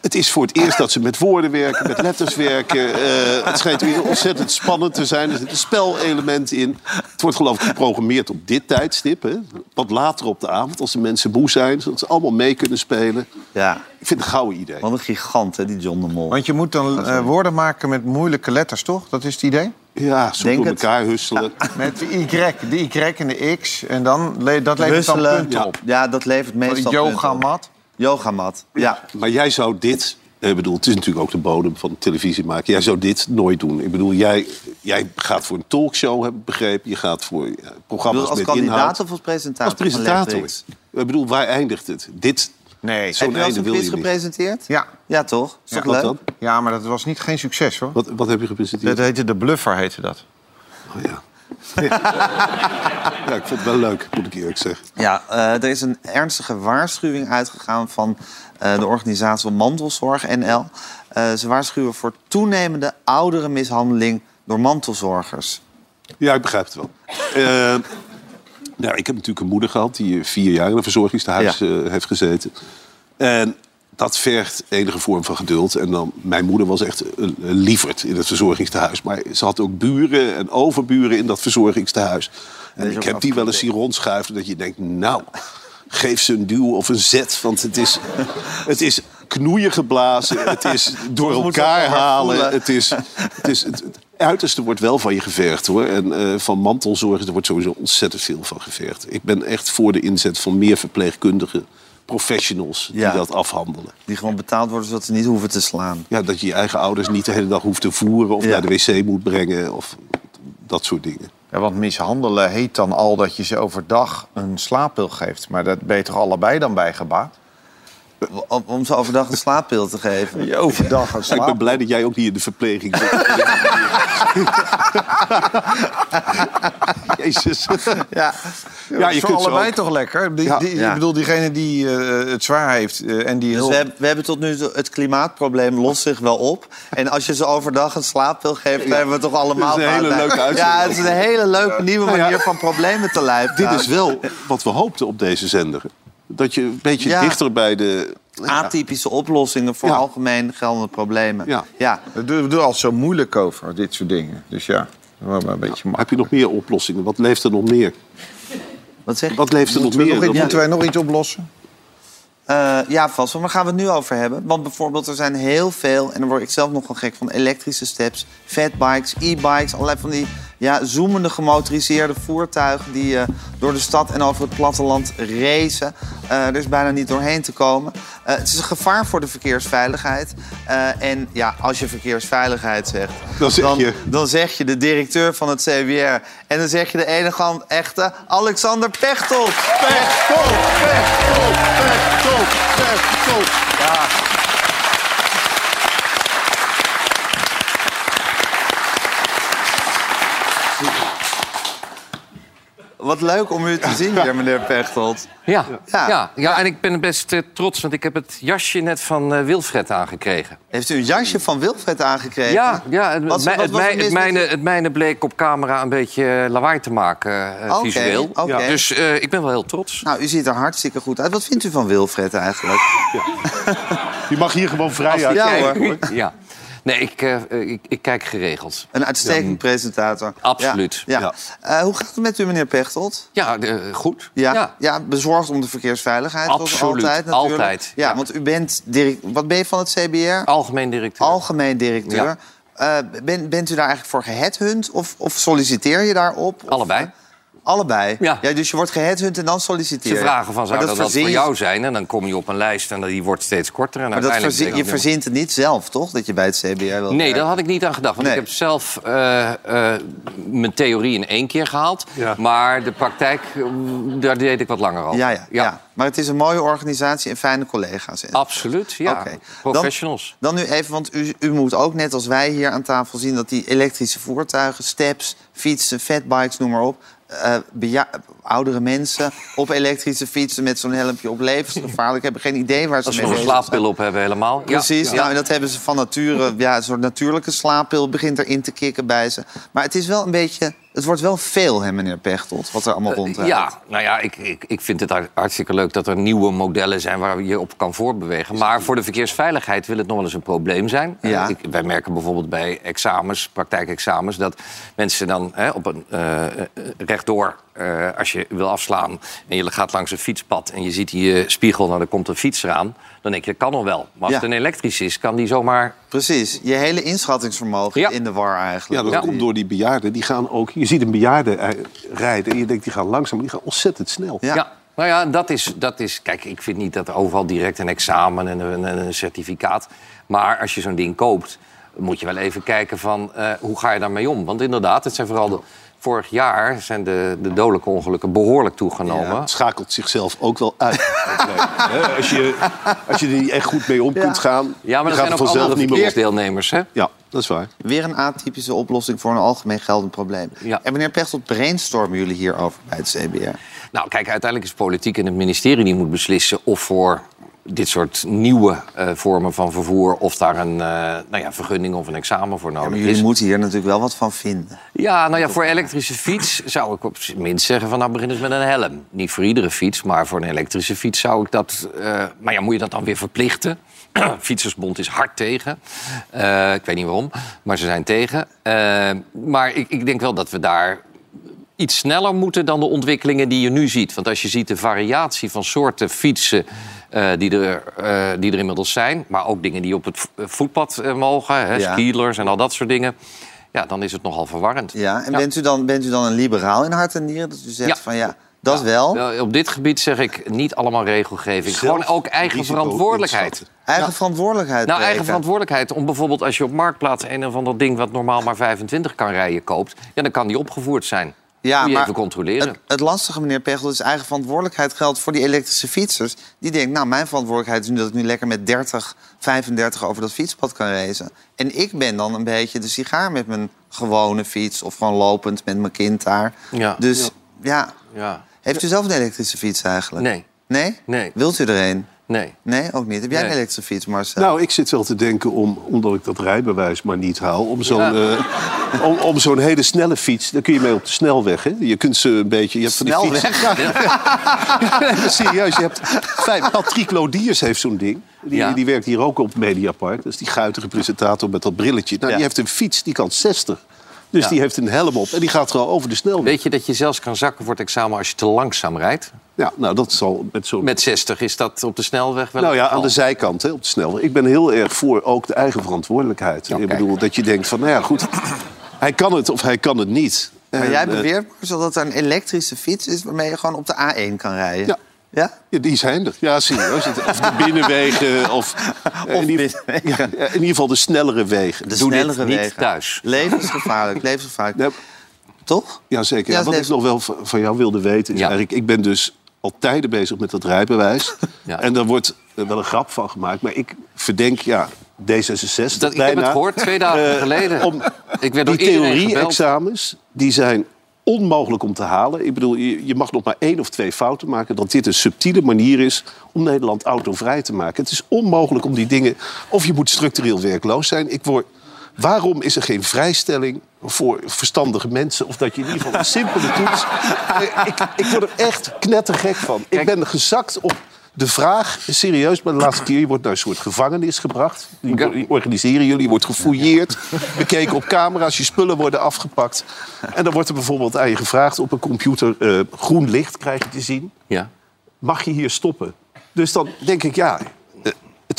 het is voor het eerst dat ze met woorden werken, met letters werken. Eh, het schijnt weer ontzettend spannend te zijn. Er zit een spelelement in. Het wordt geloof ik geprogrammeerd op dit tijdstip. Hè? Wat later op de avond, als de mensen moe zijn. Zodat ze allemaal mee kunnen spelen. Ja, Ik vind het een gouden idee. wat een gigant, hè, die John de Mol. Want je moet dan eh, woorden maken met moeilijke letters, toch? Dat is het idee? Ja, zo Denk door het. elkaar husselen. Met de Y, de Y en de X. En dan, dat levert dan Husselen. punten Ja. op. ja, dat levert meestal Yoga punten op. mat. Yogamat, ja. Maar jij zou dit... Ik bedoel, het is natuurlijk ook de bodem van televisie maken. Jij zou dit nooit doen. Ik bedoel, jij, jij gaat voor een talkshow, heb ik begrepen. Je gaat voor bedoel, programma's als met kandidaat inhoud. of als presentator? Als presentator. Ik bedoel, waar eindigt het? Dit, Nee. Zo'n einde een wil quiz je niet. gepresenteerd? Ja. Ja, toch? Is toch Ja, leuk? dan? ja, maar dat was niet geen succes, hoor. Wat, wat heb je gepresenteerd? Dat heette de Bluffer, heette dat. Oh, ja. ja, ik vond het wel leuk, moet ik eerlijk zeggen. Ja, eh, er is een ernstige waarschuwing uitgegaan van eh, de organisatie Mantelzorg NL. Eh, ze waarschuwen voor toenemende ouderenmishandeling door mantelzorgers. Ja, ik begrijp het wel. Nou, ik heb natuurlijk een moeder gehad die eh, vier jaar in een verzorgingstehuis Ja. eh, heeft gezeten. En dat vergt enige vorm van geduld. En dan, mijn moeder was echt een, een lieverd in het verzorgingstehuis. Maar ze had ook buren en overburen in dat verzorgingstehuis. En ik heb die wel eens zien rondschuiven dat je denkt... nou, geef ze een duw of een zet. Want het is, het is knoeien geblazen. Het is door elkaar halen. Het is, het, is, het uiterste wordt wel van je gevergd hoor. En eh, van mantelzorgers er wordt sowieso ontzettend veel van gevergd. Ik ben echt voor de inzet van meer verpleegkundige professionals die Ja. dat afhandelen. Die gewoon betaald worden zodat ze niet hoeven te slaan. Ja, dat je je eigen ouders niet de hele dag hoeft te voeren of Ja. naar de wc moet brengen. Of, dat soort dingen. Ja, want mishandelen heet dan al dat je ze overdag een slaappil geeft. Maar dat ben je toch allebei dan bij gebaat? Om, om ze overdag een slaappil te geven. Je overdag een Ik ben blij dat jij ook niet in de verpleging zit. Jezus. Ja. Ja, je kunt ze allebei toch lekker? Die, Ja. die, Ja. Ik bedoel, diegene die eh, het zwaar heeft eh, en die Dus heel... we hebben, we hebben tot nu toe het klimaatprobleem lost zich wel op. En als je ze overdag een slaappil geeft, dan hebben we het toch allemaal... Dat is een hele leuke uitzending. Ja, het is een hele leuke nieuwe ja. manier van problemen te lijf. Dit is wel wat we hoopten op deze zender. Dat je een beetje Ja. dichter bij de... Atypische oplossingen voor Ja. algemeen geldende problemen. Ja. ja. We doen, altijd zo moeilijk over, dit soort dingen. Dus ja, maar een beetje. Heb je nog meer oplossingen? Wat leeft er nog meer? Wat zeg je? Wat leeft er nog meer? nog, iets- Dat- moeten wij nog iets oplossen? Eh, ja, vast. Maar gaan we het nu over hebben? Want bijvoorbeeld, er zijn heel veel... en daar word ik zelf nog wel gek van... elektrische steps, fatbikes, e-bikes... allerlei van die ja, zoemende gemotoriseerde voertuigen... die eh, door de stad en over het platteland racen. Eh, er is bijna niet doorheen te komen. Eh, het is een gevaar voor de verkeersveiligheid. En ja, als je verkeersveiligheid zegt... Dan zeg je- dan zeg je de directeur van het CBR... en dan zeg je de enige echte Alexander Pechtold. Pechtold, Pechtold, Pechtold, Pechtold. Wat leuk om u te zien hier, meneer Pechtold. Ja, Ja. ja. Ja, en ik ben best eh, trots, want ik heb het jasje net van eh, Wilfred aangekregen. Heeft u een jasje van Wilfred aangekregen? Ja, ja het, Wat- mij- wat het, was mij- mis het, met mijne, het mijne bleek op camera een beetje eh, lawaai te maken, eh, Oké, visueel. oké. Dus eh, ik ben wel heel trots. Nou, u ziet er hartstikke goed uit. Wat vindt u van Wilfred eigenlijk? Je mag hier gewoon vrij uit. Ja, hoor. Ja. Nee, ik, eh, ik, ik kijk geregeld. Een uitstekend presentator. Absoluut. Ja. ja. Eh, hoe gaat het met u, meneer Pechtold? Ja, goed. Ja, ja. bezorgd om de verkeersveiligheid. Absoluut, altijd, natuurlijk. altijd, Ja, want u bent... direct- Wat ben je van het CBR? Algemeen directeur. Algemeen directeur. Eh, ben, bent u daar eigenlijk voor geheadhunt of, of solliciteer je daarop? Of- Allebei. Allebei? Ja. Dus je wordt geheadhunt en dan solliciteer Ze je. vragen van, zou Maar dat, verzin voor jou zijn? En dan kom je op een lijst en die wordt steeds korter. En Maar dat verzin, je verzint het niet zelf, toch? Dat je bij het CBR wil Nee, daar had ik niet aan gedacht. Want Nee. ik heb zelf eh, eh, mijn theorie in één keer gehaald. Ja. Maar de praktijk, eh, daar deed ik wat langer over. Ja, ja, ja. Maar het is een mooie organisatie en fijne collega's. En- Absoluut, ja. Oké. Professionals. Dan, dan nu even, want u, u moet ook net als wij hier aan tafel zien... dat die elektrische voertuigen, steps, fietsen, fatbikes, noem maar op... beja- oudere mensen op elektrische fietsen met zo'n helmpje op levensgevaarlijk... hebben geen idee waar ze Als mee nog een bezig zijn. slaappil op hebben helemaal. Precies, Ja. nou, en dat hebben ze van nature. Ja, een soort natuurlijke slaappil begint erin te kicken bij ze. Maar het is wel een beetje... Het wordt wel veel, hè, meneer Pechtold, wat er allemaal rondrijdt. Ja, nou ja, ik, ik, ik vind het hart- hartstikke leuk dat er nieuwe modellen zijn waar je op kan voortbewegen. Maar voor de verkeersveiligheid wil het nog wel eens een probleem zijn. Ja. Eh, ik, wij merken bijvoorbeeld bij examens, praktijkexamens, dat mensen dan hè, op een eh, eh, rechtdoor, eh, als je wil afslaan en je gaat langs een fietspad en je ziet die eh, spiegel, nou, er komt een fiets eraan, dan denk je, dat kan nog wel. Maar als Ja. het een elektrisch is, kan die zomaar... Precies, je hele inschattingsvermogen Ja. in de war eigenlijk. Ja, dat Ja. komt door die bejaarden. Die gaan ook, je ziet een bejaarde eh, rijden en je denkt die gaan langzaam, maar die gaan ontzettend snel. Ja. Ja. Nou ja, dat is, dat is... Kijk, ik vind niet dat er overal direct een examen en een, een, een certificaat... Maar als je zo'n ding koopt, moet je wel even kijken van... eh, hoe ga je daarmee om? Want inderdaad, het zijn vooral de... Vorig jaar zijn de, de dodelijke ongelukken behoorlijk toegenomen. Het schakelt zichzelf ook wel uit. Als, je, als je er niet echt goed mee om kunt gaan, Ja, maar dan er gaat zijn het ook vanzelf andere niet meer op. verkeersdeelnemers, hè? Ja, dat is waar. Weer een atypische oplossing voor een algemeen geldend probleem. Ja. En meneer Pechtold, brainstormen jullie hierover bij het CBR? Nou, kijk, uiteindelijk is politiek en het ministerie die moet beslissen of voor dit soort nieuwe eh, vormen van vervoer, of daar een eh, nou ja, vergunning of een examen voor Ja, nodig maar is. jullie moeten hier natuurlijk wel wat van vinden. Ja, nou ja, voor elektrische fiets zou ik op zijn minst zeggen van nou begin eens met een helm. Niet voor iedere fiets, maar voor een elektrische fiets zou ik dat. eh, maar ja, moet je dat dan weer verplichten? Fietsersbond is hard tegen. Ik weet niet waarom, maar ze zijn tegen. Maar ik, ik denk wel dat we daar iets sneller moeten dan de ontwikkelingen die je nu ziet. Want als je ziet de variatie van soorten fietsen eh, die, er, eh, die er inmiddels zijn... maar ook dingen die op het eh, voetpad mogen, hè, Ja. skielers en al dat soort dingen... ja, dan is het nogal verwarrend. Ja, en Ja. Bent, u dan, bent u dan een liberaal in hart en nieren? Dat u zegt Ja. van ja, Dat wel. Wel, Op dit gebied zeg ik niet allemaal regelgeving. Gewoon ook eigen verantwoordelijkheid. Eigen verantwoordelijkheid. Nou, eigen verantwoordelijkheid om bijvoorbeeld als je op Marktplaats een of ander ding wat normaal maar 25 kan rijden koopt, ja, dan kan die opgevoerd zijn. Ja, Moet je maar even controleren. Het, het lastige, meneer Pechtel, is eigen verantwoordelijkheid geldt voor die elektrische fietsers. Die denken, nou, mijn verantwoordelijkheid is nu dat ik nu lekker met 30, 35 over dat fietspad kan racen. En ik ben dan een beetje de sigaar met mijn gewone fiets of gewoon lopend met mijn kind daar. Ja. Dus ja. Ja. heeft u zelf een elektrische fiets eigenlijk? Nee, Nee? Nee. Wilt u er een? Nee. Nee, ook niet. Heb jij Nee. een elektrische fiets, Marcel? Nou, ik zit wel te denken om, omdat ik dat rijbewijs maar niet haal, om zo'n Ja. eh, om, om zo'n hele snelle fiets. Daar kun je mee op de snelweg. Hè? Je kunt ze een beetje. Je hebt van die Snelweg? fietsen- Ja, nee, maar serieus. Je hebt vijf, Patrick Lodiers heeft zo'n ding. Die, Ja. die werkt hier ook op Mediapark. Dat is die guitige presentator met dat brilletje. Nou, Ja. Die heeft een fiets die kan 60. Dus Ja. die heeft een helm op en die gaat gewoon over de snelweg. Weet je dat je zelfs kan zakken voor het examen als je te langzaam rijdt? Ja, nou, dat zal met zo'n Met 60 is dat op de snelweg wel Nou ja, het aan de zijkant, hè, op de snelweg. Ik ben heel erg voor ook de eigen verantwoordelijkheid. Ja, ik kijk. bedoel, dat je denkt van, nou ja, goed... hij kan het of hij kan het niet. maar En, jij eh, beweert, Marcel, dat er een elektrische fiets is waarmee je gewoon op de A1 kan rijden. Ja. Ja? ja, die zijn er. Ja, serieus. Het- Of de binnenwegen, of... eh, in, ieder, binnenwegen. ja, in ieder geval de snellere wegen. De Doe snellere niet wegen. thuis. Levensgevaarlijk, levensgevaarlijk. Nee, Toch? ja, zeker. Ja, wat ik nog wel van jou wilde weten is eigenlijk... Ik ben dus al tijden bezig met dat rijbewijs. Ja. En daar wordt wel een grap van gemaakt. Maar ik verdenk, ja, D66 Dat, ik bijna... heb het gehoord twee dagen Eh, geleden. om ik werd door die theorie-examens, die zijn onmogelijk om te halen. Ik bedoel, je, je mag nog maar één of twee fouten maken. Dat dit een subtiele manier is om Nederland autovrij te maken. Het is onmogelijk om die dingen... Of je moet structureel werkloos zijn. Ik word... Waarom is er geen vrijstelling voor verstandige mensen? Of dat je in ieder geval een simpele toets... Eh, ik, ik word er echt knettergek van. Ik ben gezakt op de vraag, serieus, maar de laatste keer... je wordt naar een soort gevangenis gebracht. Die, organiseren jullie, je wordt gefouilleerd... bekeken op camera's, je spullen worden afgepakt. En dan wordt er bijvoorbeeld aan je gevraagd op een computer... eh, groen licht krijg je te zien Ja. mag je hier stoppen? Dus dan denk ik, ja,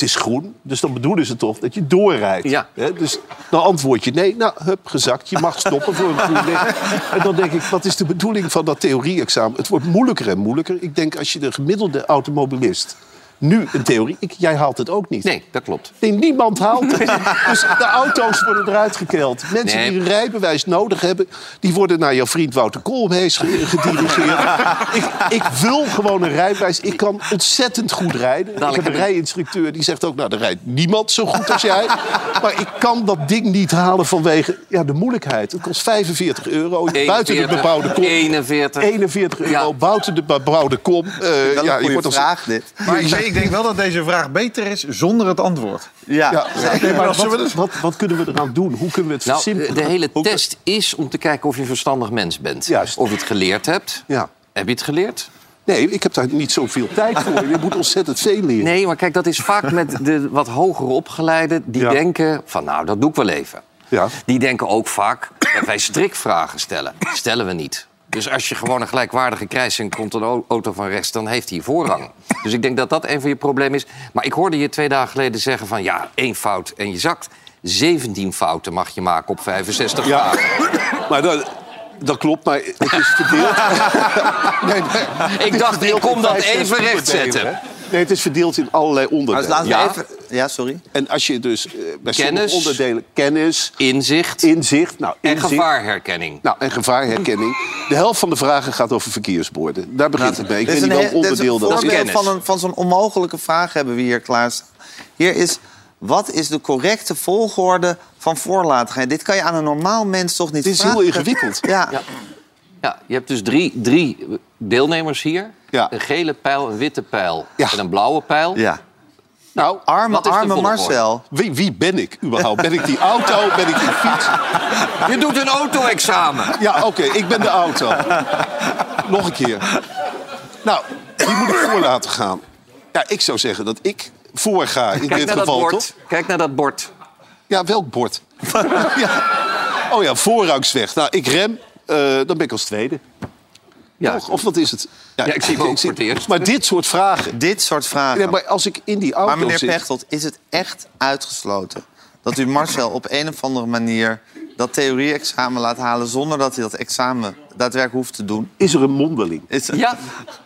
het is groen. Dus dan bedoelen ze toch dat je doorrijdt. Ja. Hè? Dus dan antwoord je nee. Nou, hup, gezakt. Je mag stoppen voor een groen licht. En dan denk ik, wat is de bedoeling van dat theorie-examen? Het wordt moeilijker en moeilijker. Ik denk, als je de gemiddelde automobilist nu een theorie... Ik, jij haalt het ook niet. Nee, dat klopt. Nee, niemand haalt het. Dus de auto's worden eruit gekeld. Mensen Nee. die een rijbewijs nodig hebben... die worden naar jouw vriend Wouter Koolmees ge- gedirigeerd. ik, ik wil gewoon een rijbewijs. Ik kan ontzettend goed rijden. ik heb een rijinstructeur die zegt ook... nou, er rijdt niemand zo goed als jij. maar ik kan dat ding niet halen vanwege ja, de moeilijkheid. Het kost 45 euro. Buiten de 41, bebouwde kom. 41. 41 euro Ja. buiten de bebouwde kom. Eh, een ja, je wordt als- vraag, dit. Maar ik, ik denk wel dat deze vraag beter is zonder het antwoord. Ja. Ja, nee, maar wat, dus- wat, wat kunnen we eraan doen? Hoe kunnen we het Nou, versimpelen? de hele test is om te kijken of je een verstandig mens bent. Juist. Of je het geleerd hebt. Ja. Heb je het geleerd? Nee, ik heb daar niet zoveel tijd voor. Je moet ontzettend veel leren. Nee, maar kijk, dat is vaak met de wat hogere opgeleiden... die Ja. denken van, nou, dat doe ik wel even. Ja. Die denken ook vaak dat wij strikvragen stellen. Stellen we niet. Dus als je gewoon een gelijkwaardige krijgt en komt een au- auto van rechts... dan heeft hij voorrang. Dus ik denk dat dat een van je problemen is. Maar ik hoorde je twee dagen geleden zeggen van... ja, één fout en je zakt. 17 fouten mag je maken op 65 Ja, vragen. maar dat, dat klopt, maar het is verdeeld. nee, nee, Ik dacht, ik kom dat even rechtzetten. rechtzetten. Nee, het is verdeeld in allerlei onderdelen. laten we Ja. even... Ja, sorry. En als je dus eh, bij sommige Kennis. onderdelen... Kennis, Inzicht inzicht... Nou, en inzicht gevaarherkenning. Nou, en gevaarherkenning. De helft van de vragen gaat over verkeersborden. Daar begint het mee. Ik weet niet een welk is onderdeel een dat is. voorbeeld kennis. van, een, van zo'n onmogelijke vraag hebben we hier klaarstaan. Hier is, wat is de correcte volgorde van voorlatigheid? Dit kan je aan een normaal mens toch niet Dit is vragen? heel ingewikkeld. Ja. Ja. Ja, je hebt dus drie, drie deelnemers hier. Ja. Een gele pijl, een witte pijl Ja. en een blauwe pijl. ja. Nou, Arme, Wat is de arme? Marcel. wie, wie ben ik überhaupt? Ben ik die auto? Ben ik die fiets? Je doet een auto-examen. Ja, oké, ik ben de auto. Nog een keer. Nou, wie moet ik voor laten gaan? Ja, ik zou zeggen dat ik voorga in Kijk dit naar dat geval, bord. toch? Kijk naar dat bord. Ja, welk bord? ja. Oh ja, voorrangsweg. Nou, ik rem, eh, dan ben ik als tweede. Ja. Toch? Of wat is het? Ja, ik zie hem ook voor het eerst. Maar dit soort vragen. Dit soort vragen. Ja, maar als ik in die auto Maar meneer zit... Pechtold, is het echt uitgesloten dat u Marcel op een of andere manier dat theorie-examen laat halen... zonder dat hij dat examen daadwerkelijk hoeft te doen? Is er een mondeling? Is Ja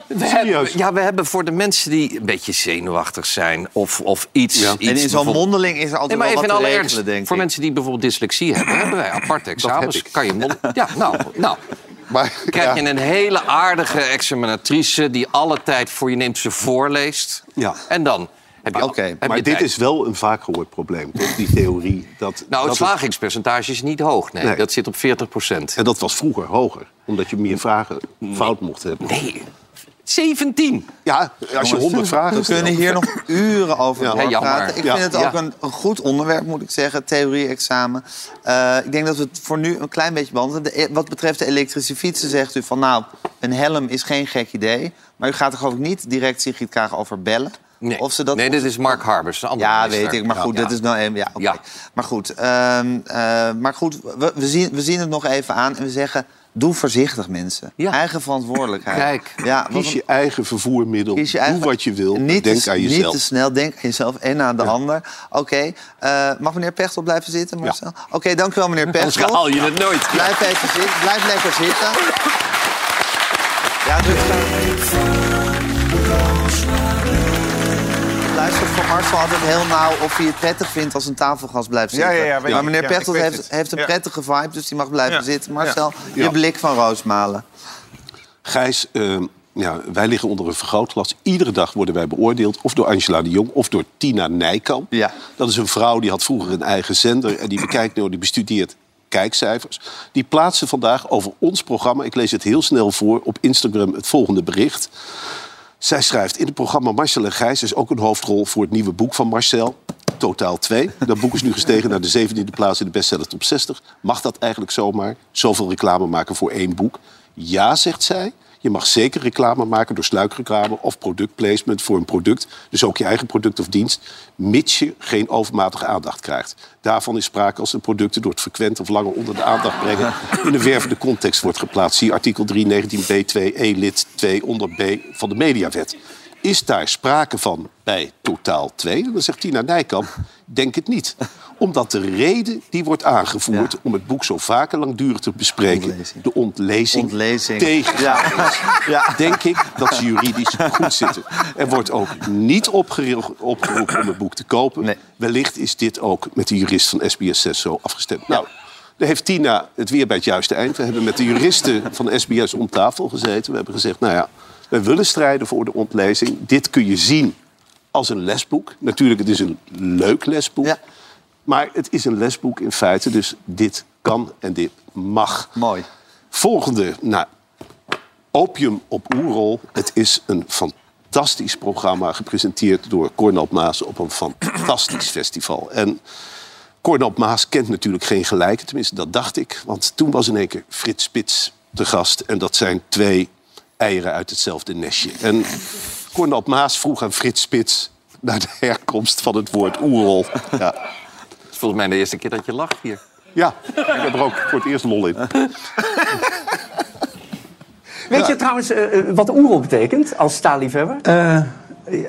we, hebben, Serieus? ja, we hebben voor de mensen die een beetje zenuwachtig zijn of, of iets. Ja. iets En in zo'n mondeling is er altijd Nee, maar wel even wat te alle regelen, ernst. denk Voor ik. mensen die bijvoorbeeld dyslexie hebben, hebben wij aparte examens. heb ik. Kan je mond... Ja, nou, nou. Maar, krijg ja. je een hele aardige examinatrice die alle tijd voor je neemt ze voorleest. Ja. En dan heb je, Oké, heb Maar dit tijd. is wel een vaak gehoord probleem, toch? Die theorie. Dat, Nou, het slagingspercentage is niet hoog. Nee, Nee. dat zit op 40 procent. En dat was vroeger hoger, omdat je meer vragen fout mocht hebben. Nee, 17. Ja, als je honderd vragen We kunnen hier nog uren over Ja. doorpraten. Ja, jammer. ik Ja. vind het ook Ja. een, een goed onderwerp, moet ik zeggen, theorie-examen. Eh, ik denk dat we het voor nu een klein beetje behandelen. De, e- wat betreft de elektrische fietsen zegt u van... nou, een helm is geen gek idee. Maar u gaat er geloof ik niet direct Sigrid Kaag over bellen. Nee, Of ze dat nee dit is Mark Harbers. een Ja, minister. weet ik. Maar goed, Ja. dat is nou een... Ja. Maar goed, ehm, eh, maar goed we, we, zien, we zien het nog even aan en we zeggen... doe voorzichtig, mensen. Ja. Eigen verantwoordelijkheid. Kijk. ja, Kies je eigen vervoermiddel. Kies je eigen- Doe wat je wil. Niet denk te, aan Niet jezelf. te snel, denk aan jezelf en aan de ander. Oké, eh, mag meneer Pechtel blijven zitten, Marcel? Oké, dank u wel, meneer Anders Pechtel. haal je het nooit. Blijf even zitten, blijf lekker zitten. Ja, dus... Voor Marcel altijd heel nauw of hij het prettig vindt als een tafelgast blijft Ja, zitten. ja, ja, weet maar meneer Ja, weet heeft, heeft een Ja. prettige vibe, dus die mag blijven Ja. zitten. Marcel, Ja. je blik van Roosmalen. Gijs, eh, ja, wij liggen onder een vergrootglas. Iedere dag worden wij beoordeeld. Of door Angela de Jong of door Tina Nijkamp. Ja. Dat is een vrouw die had vroeger een eigen zender. En die bekijkt nu, die bestudeert kijkcijfers. Die plaatste vandaag over ons programma. Ik lees het heel snel voor op Instagram het volgende bericht. Zij schrijft in het programma Marcel en Gijs is ook een hoofdrol voor het nieuwe boek van Marcel. Totaal 2. Dat boek is nu gestegen naar de 17e plaats in de bestseller top 60. Mag dat eigenlijk zomaar? Zoveel reclame maken voor één boek? Ja, zegt zij. Je mag zeker reclame maken door sluikreclame of productplacement voor een product. Dus ook je eigen product of dienst, mits je geen overmatige aandacht krijgt. Daarvan is sprake als de producten door het frequent of langer onder de aandacht brengen in een wervende context wordt geplaatst. Zie artikel 319b2 e lid 2 onder B van de Mediawet. Is daar sprake van bij totaal 2? Dan zegt Tina Nijkamp, denk het niet. Omdat de reden die wordt aangevoerd Ja. om het boek zo vaak en langdurig te bespreken... Ontlezing. de ontlezing, Ontlezing. tegen Ja. Ja. denk ik dat ze juridisch goed zitten. Er wordt ook niet opgero- opgeroepen om het boek te kopen. Nee. Wellicht is dit ook met de jurist van SBS 6 zo afgestemd. Nou, daar heeft Tina het weer bij het juiste eind. We hebben met de juristen van SBS om tafel gezeten. We hebben gezegd, nou ja, we willen strijden voor de ontlezing. Dit kun je zien als een lesboek. Natuurlijk, het is een leuk lesboek. Ja. Maar het is een lesboek in feite, dus dit kan en dit mag. Mooi. Volgende, nou, Opium op Oerol. Het is een fantastisch programma gepresenteerd door Cornel Maas op een fantastisch festival. En Cornel Maas kent natuurlijk geen gelijke, tenminste dat dacht ik. Want toen was in één keer Frits Spits te gast. En dat zijn twee eieren uit hetzelfde nestje. En Cornel Maas vroeg aan Frits Spits naar de herkomst van het woord Oerol. Ja, Het is volgens mij de eerste keer dat je lacht hier. ja ik heb er ook voor het eerst lol in. Weet je trouwens eh, eh, wat oerol betekent als taalliefhebber? Eh,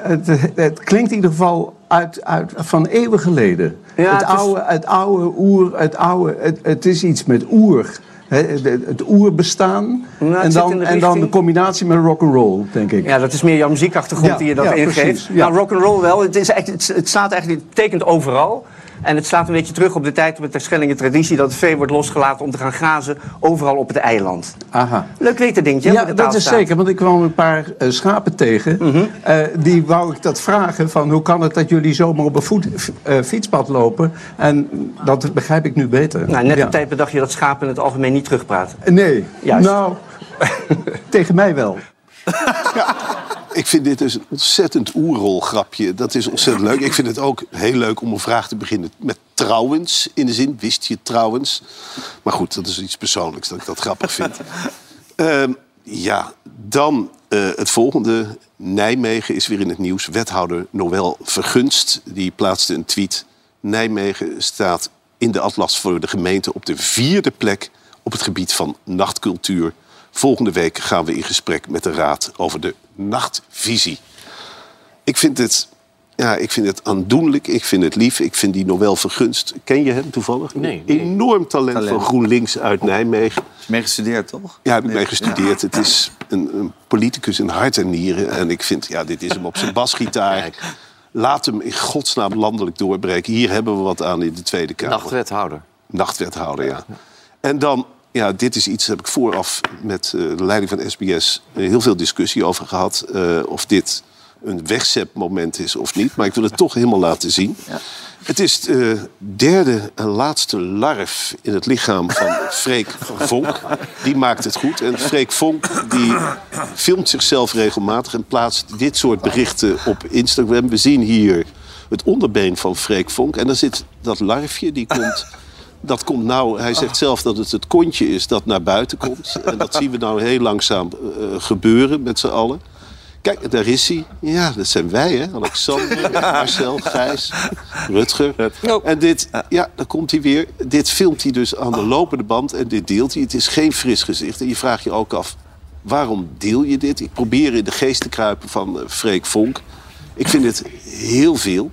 het, het klinkt in ieder geval uit, uit, van eeuwen geleden. Ja, het, het is- oude, het oude oer, het oude, het, het is iets met oer. Het, oerbestaan. Nou, het en, dan, de en dan de combinatie met rock and roll, denk ik. Ja, dat is meer jouw muziekachtergrond Ja, die je dat ja, ingeeft. precies, ja. Nou, rock and roll wel. Het, is echt, het, het slaat eigenlijk, het tekent overal. En het slaat een beetje terug op de tijd met de Terschellingen traditie... dat het vee wordt losgelaten om te gaan grazen overal op het eiland. Aha. Leuk weten dingetje, Ja, dat is zeker, want ik kwam een paar eh, schapen tegen. Mhm. Eh, die wou ik dat vragen van hoe kan het dat jullie zomaar op een voet, eh, fietspad lopen? En dat begrijp ik nu beter. Nou, net Ja. op tijd bedacht je dat schapen in het algemeen niet terugpraten. Nee, Juist. nou, tegen mij wel. Ik vind dit dus een ontzettend oerrol-grapje. Dat is ontzettend leuk. Ik vind het ook heel leuk om een vraag te beginnen met trouwens. In de zin, wist je trouwens? Maar goed, dat is iets persoonlijks dat ik dat grappig vind. Ehm, ja, dan eh, het volgende. Nijmegen is weer in het nieuws. Wethouder Noël Vergunst, die plaatste een tweet. Nijmegen staat in de atlas voor de gemeente op de vierde plek... op het gebied van nachtcultuur. Volgende week gaan we in gesprek met de Raad over de nachtvisie. Ik vind het ja, ik vind het aandoenlijk, ik vind het lief, ik vind die Noël Vergunst. Ken je hem toevallig? Nee. Enorm talent, Talent. van GroenLinks uit Nijmegen. Is mee gestudeerd, toch? Ja, heb ik mee gestudeerd. Het is een, een politicus in hart en nieren. En ik vind, ja, dit is hem op zijn basgitaar. Laat hem in godsnaam landelijk doorbreken. Hier hebben we wat aan in de Tweede Kamer. Nachtwethouder. Nachtwethouder, ja. En dan, ja, dit is iets, daar heb ik vooraf met eh, de leiding van SBS eh, heel veel discussie over gehad. eh, of dit een wegzepmoment is of niet. Maar ik wil het toch helemaal laten zien. Het is de derde en laatste larf in het lichaam van Freek Vonk. Die maakt het goed. En Freek Vonk die filmt zichzelf regelmatig en plaatst dit soort berichten op Instagram. We zien hier het onderbeen van Freek Vonk. En dan zit dat larfje, die komt... Dat komt nou, hij zegt zelf dat het het kontje is dat naar buiten komt. En dat zien we nou heel langzaam eh, gebeuren met z'n allen. Kijk, daar is hij. Ja, dat zijn wij, hè? Alexander, Marcel, Gijs, Rutger. En dit, ja, dan komt hij weer. Dit filmt hij dus aan de lopende band en dit deelt hij. Het is geen fris gezicht. En je vraagt je ook af, waarom deel je dit? Ik probeer in de geest te kruipen van eh, Freek Vonk. Ik vind het heel veel.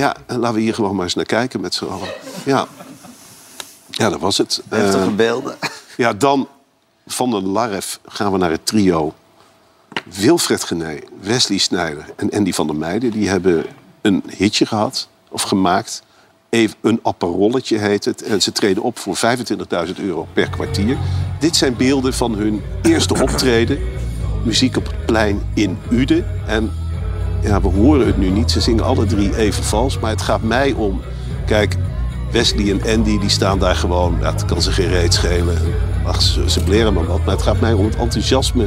Ja, en laten we hier gewoon maar eens naar kijken met z'n allen. Ja, ja dat was het. Heftige Eh, beelden. ja, dan van de Larf gaan we naar het trio. Wilfred Gené, Wesley Snijder en Andy van der Meijden... die hebben een hitje gehad, of gemaakt. Even een apparolletje heet het. En ze treden op voor 25.000 euro per kwartier. Dit zijn beelden van hun eerste optreden. Muziek op het plein in Uden. En ja, we horen het nu niet. Ze zingen alle drie even vals. Maar het gaat mij om... Kijk, Wesley en Andy die staan daar gewoon... Ja, het kan ze geen reet schelen. Ach, ze, ze bleren maar wat. Maar het gaat mij om het enthousiasme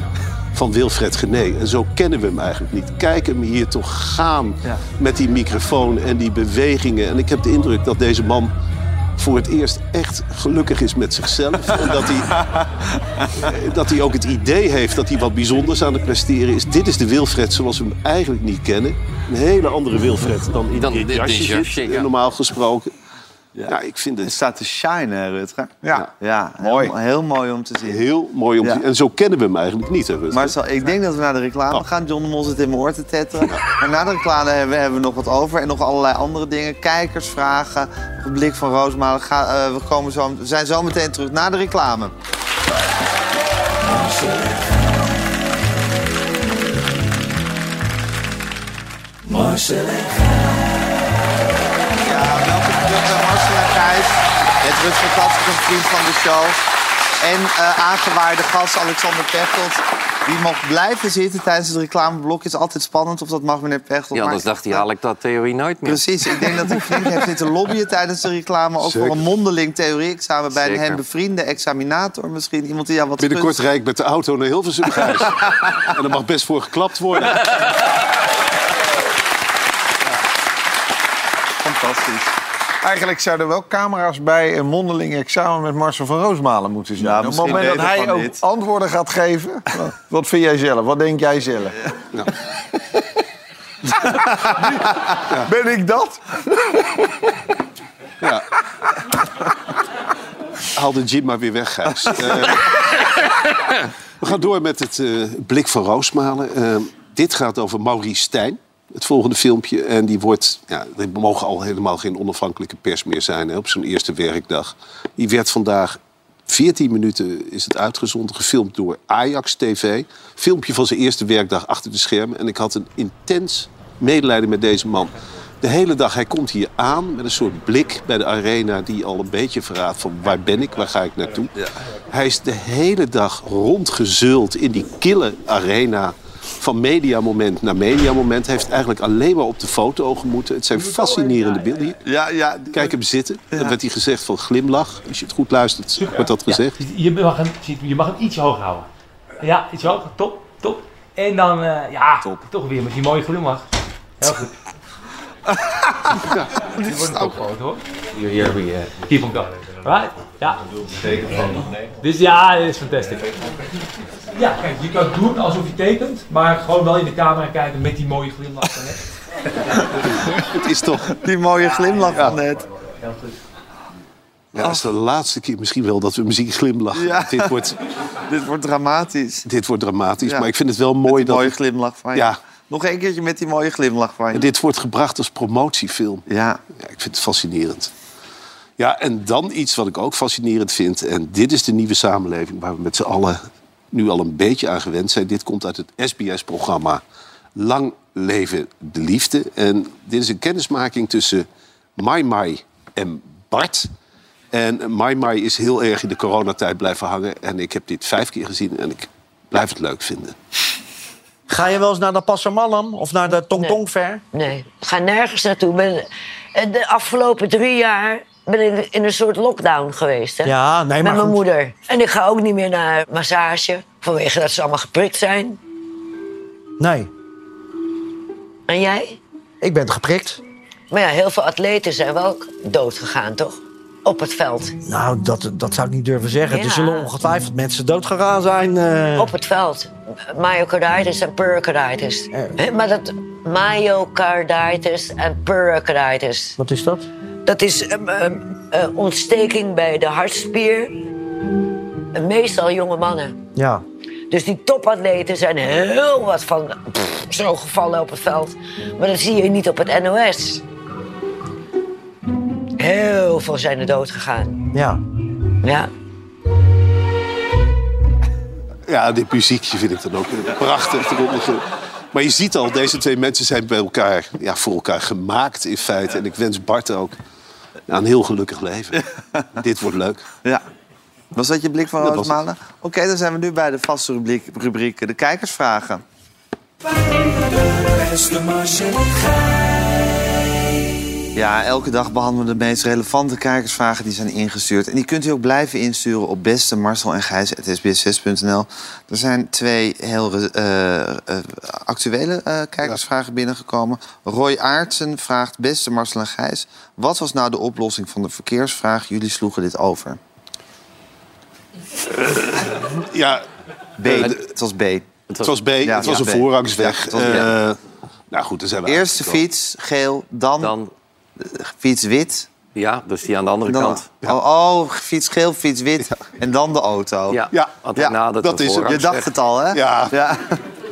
van Wilfred Gené. En zo kennen we hem eigenlijk niet. Kijk hem hier toch gaan met die microfoon en die bewegingen. En ik heb de indruk dat deze man voor het eerst echt gelukkig is met zichzelf. En dat hij, dat hij ook het idee heeft dat hij wat bijzonders aan het presteren is. Dit is de Wilfred zoals we hem eigenlijk niet kennen. Een hele andere Wilfred dan in Dan dit dit jasje, jasje, zit, ja. normaal gesproken. Ja, ik vind Het het staat te shine, Rutger. Ja. Ja, Mooi. Heel, heel mooi om te zien. heel mooi om te Ja. zien. En zo kennen we hem eigenlijk niet, hè, Rutger? Marcel, ik denk dat we naar de reclame Oh. gaan. John de Mol zit in mijn oor te tetteren. Maar na de reclame hebben, hebben we nog wat over. En nog allerlei andere dingen. Kijkersvragen. Nog een blik van Roosmalen. Ga, eh, we, komen zo, we zijn zo meteen terug na de reclame. Marcel en Ja, Marcel en Gijs. Het Rutger Katsik, een vriend van de show. En eh aangewaarde gast Alexander Pechtold. Die mag blijven zitten tijdens het reclameblok. Het is altijd spannend of dat mag, meneer Pechtold. Ja, anders dacht hij, haal ik dat theorie nooit meer. Precies, ik denk dat ik flink heb zitten lobbyen tijdens de reclame. Ook voor een mondeling theorie-examen bij een Zeker. hem bevriende examinator misschien. Iemand die jou wat Binnenkort rijd ik met de auto naar Hilversum, Gijs. en er mag best voor geklapt worden. Fantastisch. Eigenlijk zouden wel camera's bij een mondeling examen met Marcel van Roosmalen moeten zien. Ja, Op het moment dat hij ook dit. antwoorden gaat geven. Wat vind jij zelf? Wat denk jij zelf? Ben ik dat? Ja. Haal de gym maar weer weg, Gijs. Eh, we gaan door met het eh, blik van Roosmalen. Eh, dit gaat over Maurice Stijn, het volgende filmpje. En die wordt, ja, er mogen al helemaal geen onafhankelijke pers meer zijn hè, op zo'n eerste werkdag. Die werd vandaag 14 minuten is het uitgezonden, gefilmd door Ajax TV. Filmpje van zijn eerste werkdag achter de schermen. En ik had een intens medelijden met deze man. De hele dag, hij komt hier aan met een soort blik bij de arena... die al een beetje verraadt van waar ben ik, waar ga ik naartoe. Hij is de hele dag rondgezult in die kille arena... van mediamoment naar mediamoment. Heeft eigenlijk alleen maar op de foto gemoeten. Het zijn fascinerende beelden. Hier, Ja, ja. Kijk hem zitten. Dan werd hij gezegd van glimlach. Als je het goed luistert, wordt dat gezegd. Ja, je, mag hem, je mag hem iets hoger houden. Ja, iets hoger. Top, top. En dan, eh, ja, toch weer met die mooie glimlach. Heel goed. Dit wordt een topfoto hoor. Hier, hier, hier. Keep on going. Right? Ja. Dus ja, dit is fantastisch. Ja, kijk, je kan doen alsof je tekent, maar gewoon wel in de camera kijken met die mooie glimlach van net. Het is toch... Die mooie glimlach van net. Heel goed. Ja, dat is de laatste keer misschien wel dat we muziek glimlachen. Ja. Dit, wordt, Dit wordt dramatisch. dit wordt dramatisch. Ja. Maar ik vind het wel mooi Met dat... mooie glimlach van je. Ja, Nog een keertje met die mooie glimlach van je. En dit wordt gebracht als promotiefilm. Ja. Ja, ik vind het fascinerend. Ja, en dan iets wat ik ook fascinerend vind. En dit is de nieuwe samenleving waar we met z'n allen nu al een beetje aan gewend zijn. Dit komt uit het SBS-programma Lang Leven de Liefde. En dit is een kennismaking tussen Mai Mai en Bart. En Mai Mai is heel erg in de coronatijd blijven hangen. En ik heb dit vijf keer gezien en ik blijf het leuk vinden. Ga je wel eens naar de Passamallam of naar de Tong Tong Fair? Nee, ik ga nergens naartoe. Ben, eh, de afgelopen drie jaar ben ik in een soort lockdown geweest. Hè? Ja, nee, maar Met mijn goed. moeder. En ik ga ook niet meer naar massage. Vanwege dat ze allemaal geprikt zijn. Nee, En jij? ik ben geprikt. Maar ja, heel veel atleten zijn wel dood gegaan, toch? Op het veld. Nou, dat, dat zou ik niet durven zeggen. Ja. Er zullen ongetwijfeld mensen dood gegaan zijn. eh. Op het veld. Myocarditis en pericarditis. Maar dat myocarditis en pericarditis. Wat is dat? Dat is eh, ontsteking bij de hartspier. En meestal jonge mannen. Ja. Dus die topatleten zijn heel wat van pff, zo gevallen op het veld. Maar dat zie je niet op het NOS. Heel veel zijn er dood gegaan. Ja. Ja. Ja, dit muziekje vind ik dan ook prachtig. Maar je ziet al, deze twee mensen zijn bij elkaar, ja, voor elkaar gemaakt in feite. En ik wens Bart ook ja, een heel gelukkig leven. Dit wordt leuk. Ja. Was dat je blik van Roosmalen? Oké, dan zijn we nu bij de vaste rubriek, rubriek de kijkersvragen. Beste. Ja, elke dag behandelen we de meest relevante kijkersvragen die zijn ingestuurd. En die kunt u ook blijven insturen op beste Marcel en Gijs.sbs6.nl. Er zijn twee heel eh, eh, actuele eh, kijkersvragen binnengekomen. Roy Aartsen vraagt, beste Marcel en Gijs... wat was nou de oplossing van de verkeersvraag? Jullie sloegen dit over. Ja, B. het was B. het was B, Ja, het was ja, een B. voorrangsweg. Ja, het was B. Eh, nou goed, dan zijn we Eerste fiets, geel, dan, Dan, fiets wit. ja, dus die aan de andere Dan, kant. oh, oh, fiets geel, fiets wit en dan de auto. Ja, Ja, ja, dat is het. Je dacht het al, hè? Ja. ja.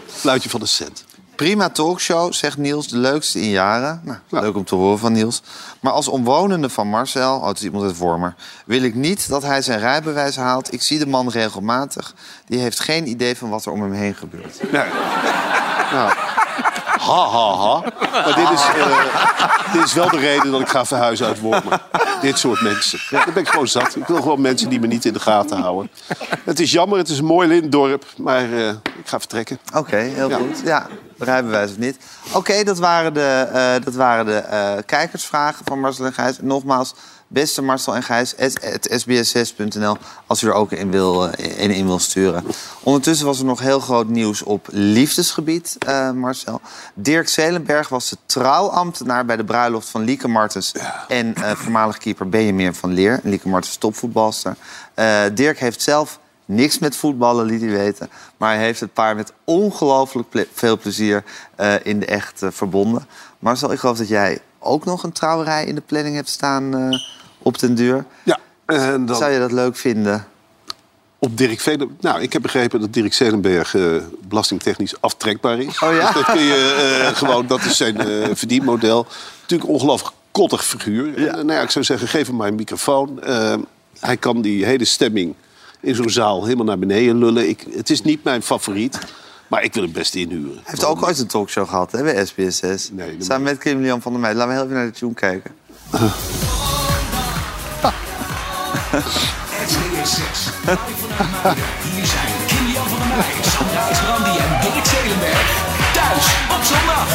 Fluitje van de cent. Prima talkshow, zegt Niels, de leukste in jaren. Nou, Ja. Leuk om te horen van Niels. Maar als omwonende van Marcel, oh, het is iemand uit Wormer... wil ik niet dat hij zijn rijbewijs haalt. Ik zie de man regelmatig. Die heeft geen idee van wat er om hem heen gebeurt. Nee. Nou, ha, ha, ha. Maar dit is, eh, dit is wel de reden dat ik ga verhuizen uit Wormer. Dit soort mensen. Daar ben ik gewoon zat. Ik wil gewoon mensen die me niet in de gaten houden. Het is jammer, het is een mooi lintdorp. Maar eh, ik ga vertrekken. Oké, heel Ja. goed. Ja, rijbewijs of niet. Oké, dat waren de, eh, dat waren de kijkersvragen van Marcel en Gijs. Nogmaals, beste Marcel en Gijs, sbs6.nl... als u er ook in wil, eh, in, in wil sturen. Ondertussen was er nog heel groot nieuws op liefdesgebied, eh, Marcel. Dirk Zelenberg was de trouwambtenaar bij de bruiloft van Lieke Martens... en eh, voormalig keeper Benjamin van Leer. Lieke Martens, topvoetbalster. Dirk heeft zelf Niks met voetballen liet hij weten. Maar hij heeft het paar met ongelooflijk ple- veel plezier in de echt verbonden. Marcel, ik geloof dat jij ook nog een trouwerij in de planning hebt staan op den duur. Ja, en dan Zou je dat leuk vinden? op Dirk Velen. Nou, ik heb begrepen dat Dirk Zelenberg eh, belastingtechnisch aftrekbaar is. Oh ja? Dus dat kun je eh, gewoon, dat is zijn eh, verdienmodel. Natuurlijk een ongelooflijk kottig figuur. En, nou ja, ik zou zeggen, geef hem maar een microfoon. Hij kan die hele stemming in zo'n zaal helemaal naar beneden lullen. Ik, het is niet mijn favoriet, maar ik wil hem best inhuren. Hij heeft ook ooit een talkshow gehad hè, bij SBS6. Nee, Samen met Kim Lian van der Meijden. Laten we heel even naar de tune kijken. Hier zijn Kilian van der Meij, Sandra Brandi en Dirk Zelenberg. Thuis op zondag.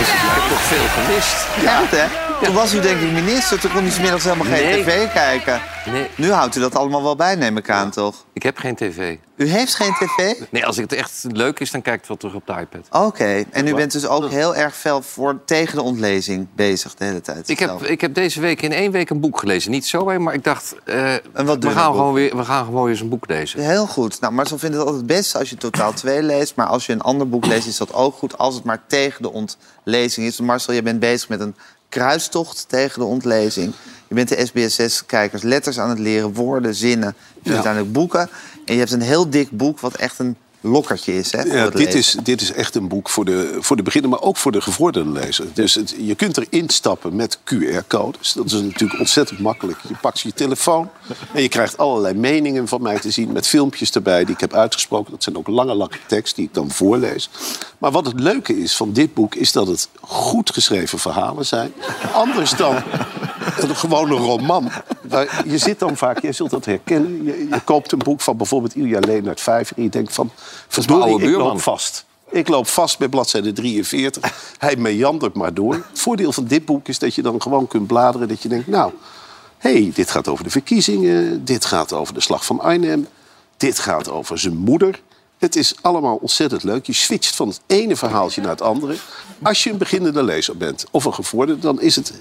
Ik heb nog veel gemist. Ja, hè? Toen was u denk ik minister. Toen kon hij 's middags helemaal geen Nee. tv kijken. Nee, Nu houdt u dat allemaal wel bij, neem ik aan, toch? ik heb geen tv. U heeft geen tv? Nee, als het echt leuk is, dan kijk ik wel terug op de iPad. Oké, en u bent dus ook heel erg fel voor, tegen de ontlezing bezig de hele tijd. Ik heb, ik heb deze week in één week een boek gelezen. Niet zo, hè, maar ik dacht, wat we, gaan gewoon weer, we gaan gewoon eens een boek lezen. Heel goed. Nou, Marcel vindt het altijd best als je totaal twee leest. Maar als je een ander boek leest, is dat ook goed. Als het maar tegen de ontlezing is. Marcel, je bent bezig met een kruistocht tegen de ontlezing. Je bent de SBS6-kijkers letters aan het leren, woorden, zinnen. Je uiteindelijk boeken. En je hebt een heel dik boek wat echt een lokkertje is. Hè, Ja, dit, lezen. is, dit is echt een boek voor de, voor de beginner, maar ook voor de gevorderde lezer. Dus het, je kunt erin stappen met QR-codes. Dat is natuurlijk ontzettend makkelijk. Je pakt je telefoon en je krijgt allerlei meningen van mij te zien... met filmpjes erbij die ik heb uitgesproken. Dat zijn ook lange, lange tekst die ik dan voorlees. Maar wat het leuke is van dit boek... is dat het goed geschreven verhalen zijn. Anders dan een gewone roman. Waar- Je zit dan vaak, jij zult dat herkennen... je, je koopt een boek van bijvoorbeeld Ilja Leonard Vijver... en je denkt van, verdorie, ik loop vast. Ik loop vast bij bladzijde 43. Hij meandert maar door. Het voordeel van dit boek is dat je dan gewoon kunt bladeren... dat je denkt, nou, hey, dit gaat over de verkiezingen... dit gaat over de slag van Arnhem... dit gaat over zijn moeder... Het is allemaal ontzettend leuk. Je switcht van het ene verhaaltje naar het andere. Als je een beginnende lezer bent of een gevorderde... dan is het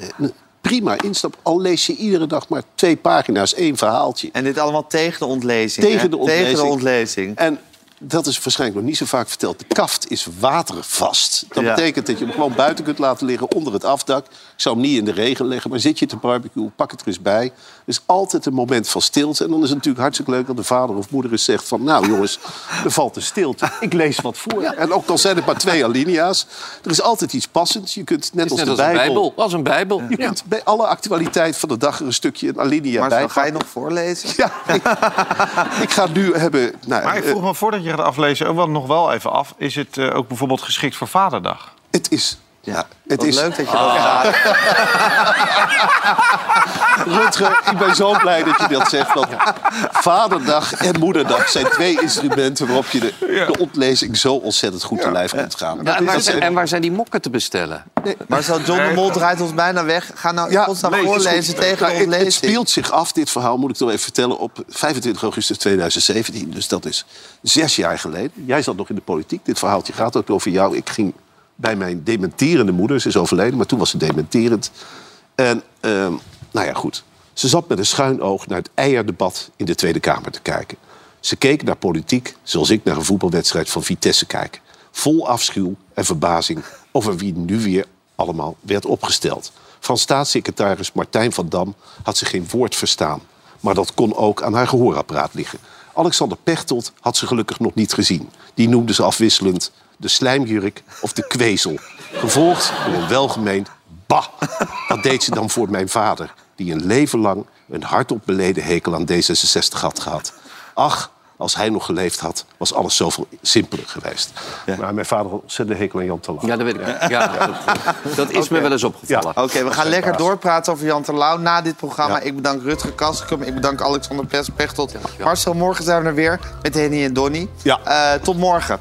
prima instap. Al lees je iedere dag maar twee pagina's, één verhaaltje. En dit allemaal tegen de ontlezing. Tegen de ontlezing. Tegen de ontlezing. En dat is waarschijnlijk nog niet zo vaak verteld. De kaft is watervast. Dat Ja. betekent dat je hem gewoon buiten kunt laten liggen onder het afdak. Ik zou hem niet in de regen leggen, maar zit je te barbecue, pak het er eens bij. Er is altijd een moment van stilte. En dan is het natuurlijk hartstikke leuk dat de vader of moeder eens zegt van... nou jongens, er valt een stilte. Ik lees wat voor. En ook al zijn het maar twee alinea's. Er is altijd iets passends. Je kunt net als de als Bijbel... Bijbel. Als een Bijbel. Je kunt bij alle actualiteit van de dag er een stukje een alinea Maar bij zo ga je nog voorlezen? Ja, ik, ik ga nu hebben... Nou, Maar ik eh, vroeg me voordat je gaat aflezen ook wel nog wel even af. Is het eh, ook bijvoorbeeld geschikt voor Vaderdag? Het is... Ja, het Wat is... leuk dat je dat Ah. vraagt. Rutger, ik ben zo blij dat je dat zegt. Want Vaderdag en Moederdag zijn twee instrumenten... waarop je de, de ontlezing zo ontzettend goed te lijf kunt gaan. Ja, en, waar, en zijn die mokken te bestellen? Maar zo John de Mol draait ons bijna weg. Ga nou Ja, nee, is voorlezen tegen Nou, de het, het ontlezing. speelt zich af, dit verhaal, moet ik toch even vertellen... op 25 augustus 2017. Dus dat is zes jaar geleden. Jij zat nog in de politiek. Dit verhaaltje gaat ook over jou. Ik ging bij mijn dementerende moeder. Ze is overleden, maar toen was ze dementerend. En, ehm, nou ja, goed. Ze zat met een schuin oog naar het eierdebat in de Tweede Kamer te kijken. Ze keek naar politiek zoals ik naar een voetbalwedstrijd van Vitesse kijk. Vol afschuw en verbazing over wie nu weer allemaal werd opgesteld. Van staatssecretaris Martijn van Dam had ze geen woord verstaan. Maar dat kon ook aan haar gehoorapparaat liggen. Alexander Pechtold had ze gelukkig nog niet gezien. Die noemde ze afwisselend de slijmjurk of de kwezel. Gevolgd door een welgemeend bah. Wat deed ze dan voor mijn vader, die een leven lang een hardop beleden hekel aan D66 had gehad. Ach, als hij nog geleefd had, was alles zoveel simpeler geweest. Maar mijn vader had ontzettend hekel aan Jan Terlouw. Ja, dat weet ik. Ja, dat, dat is me wel eens opgevallen. Oké, we gaan lekker baas. doorpraten over Jan Terlouw na dit programma. Ja. Ik bedank Rutger Kastrikum, ik bedank Alexander Pechtold. Marcel, morgen zijn we er weer met Henny en Donny. Ja. Eh, tot morgen.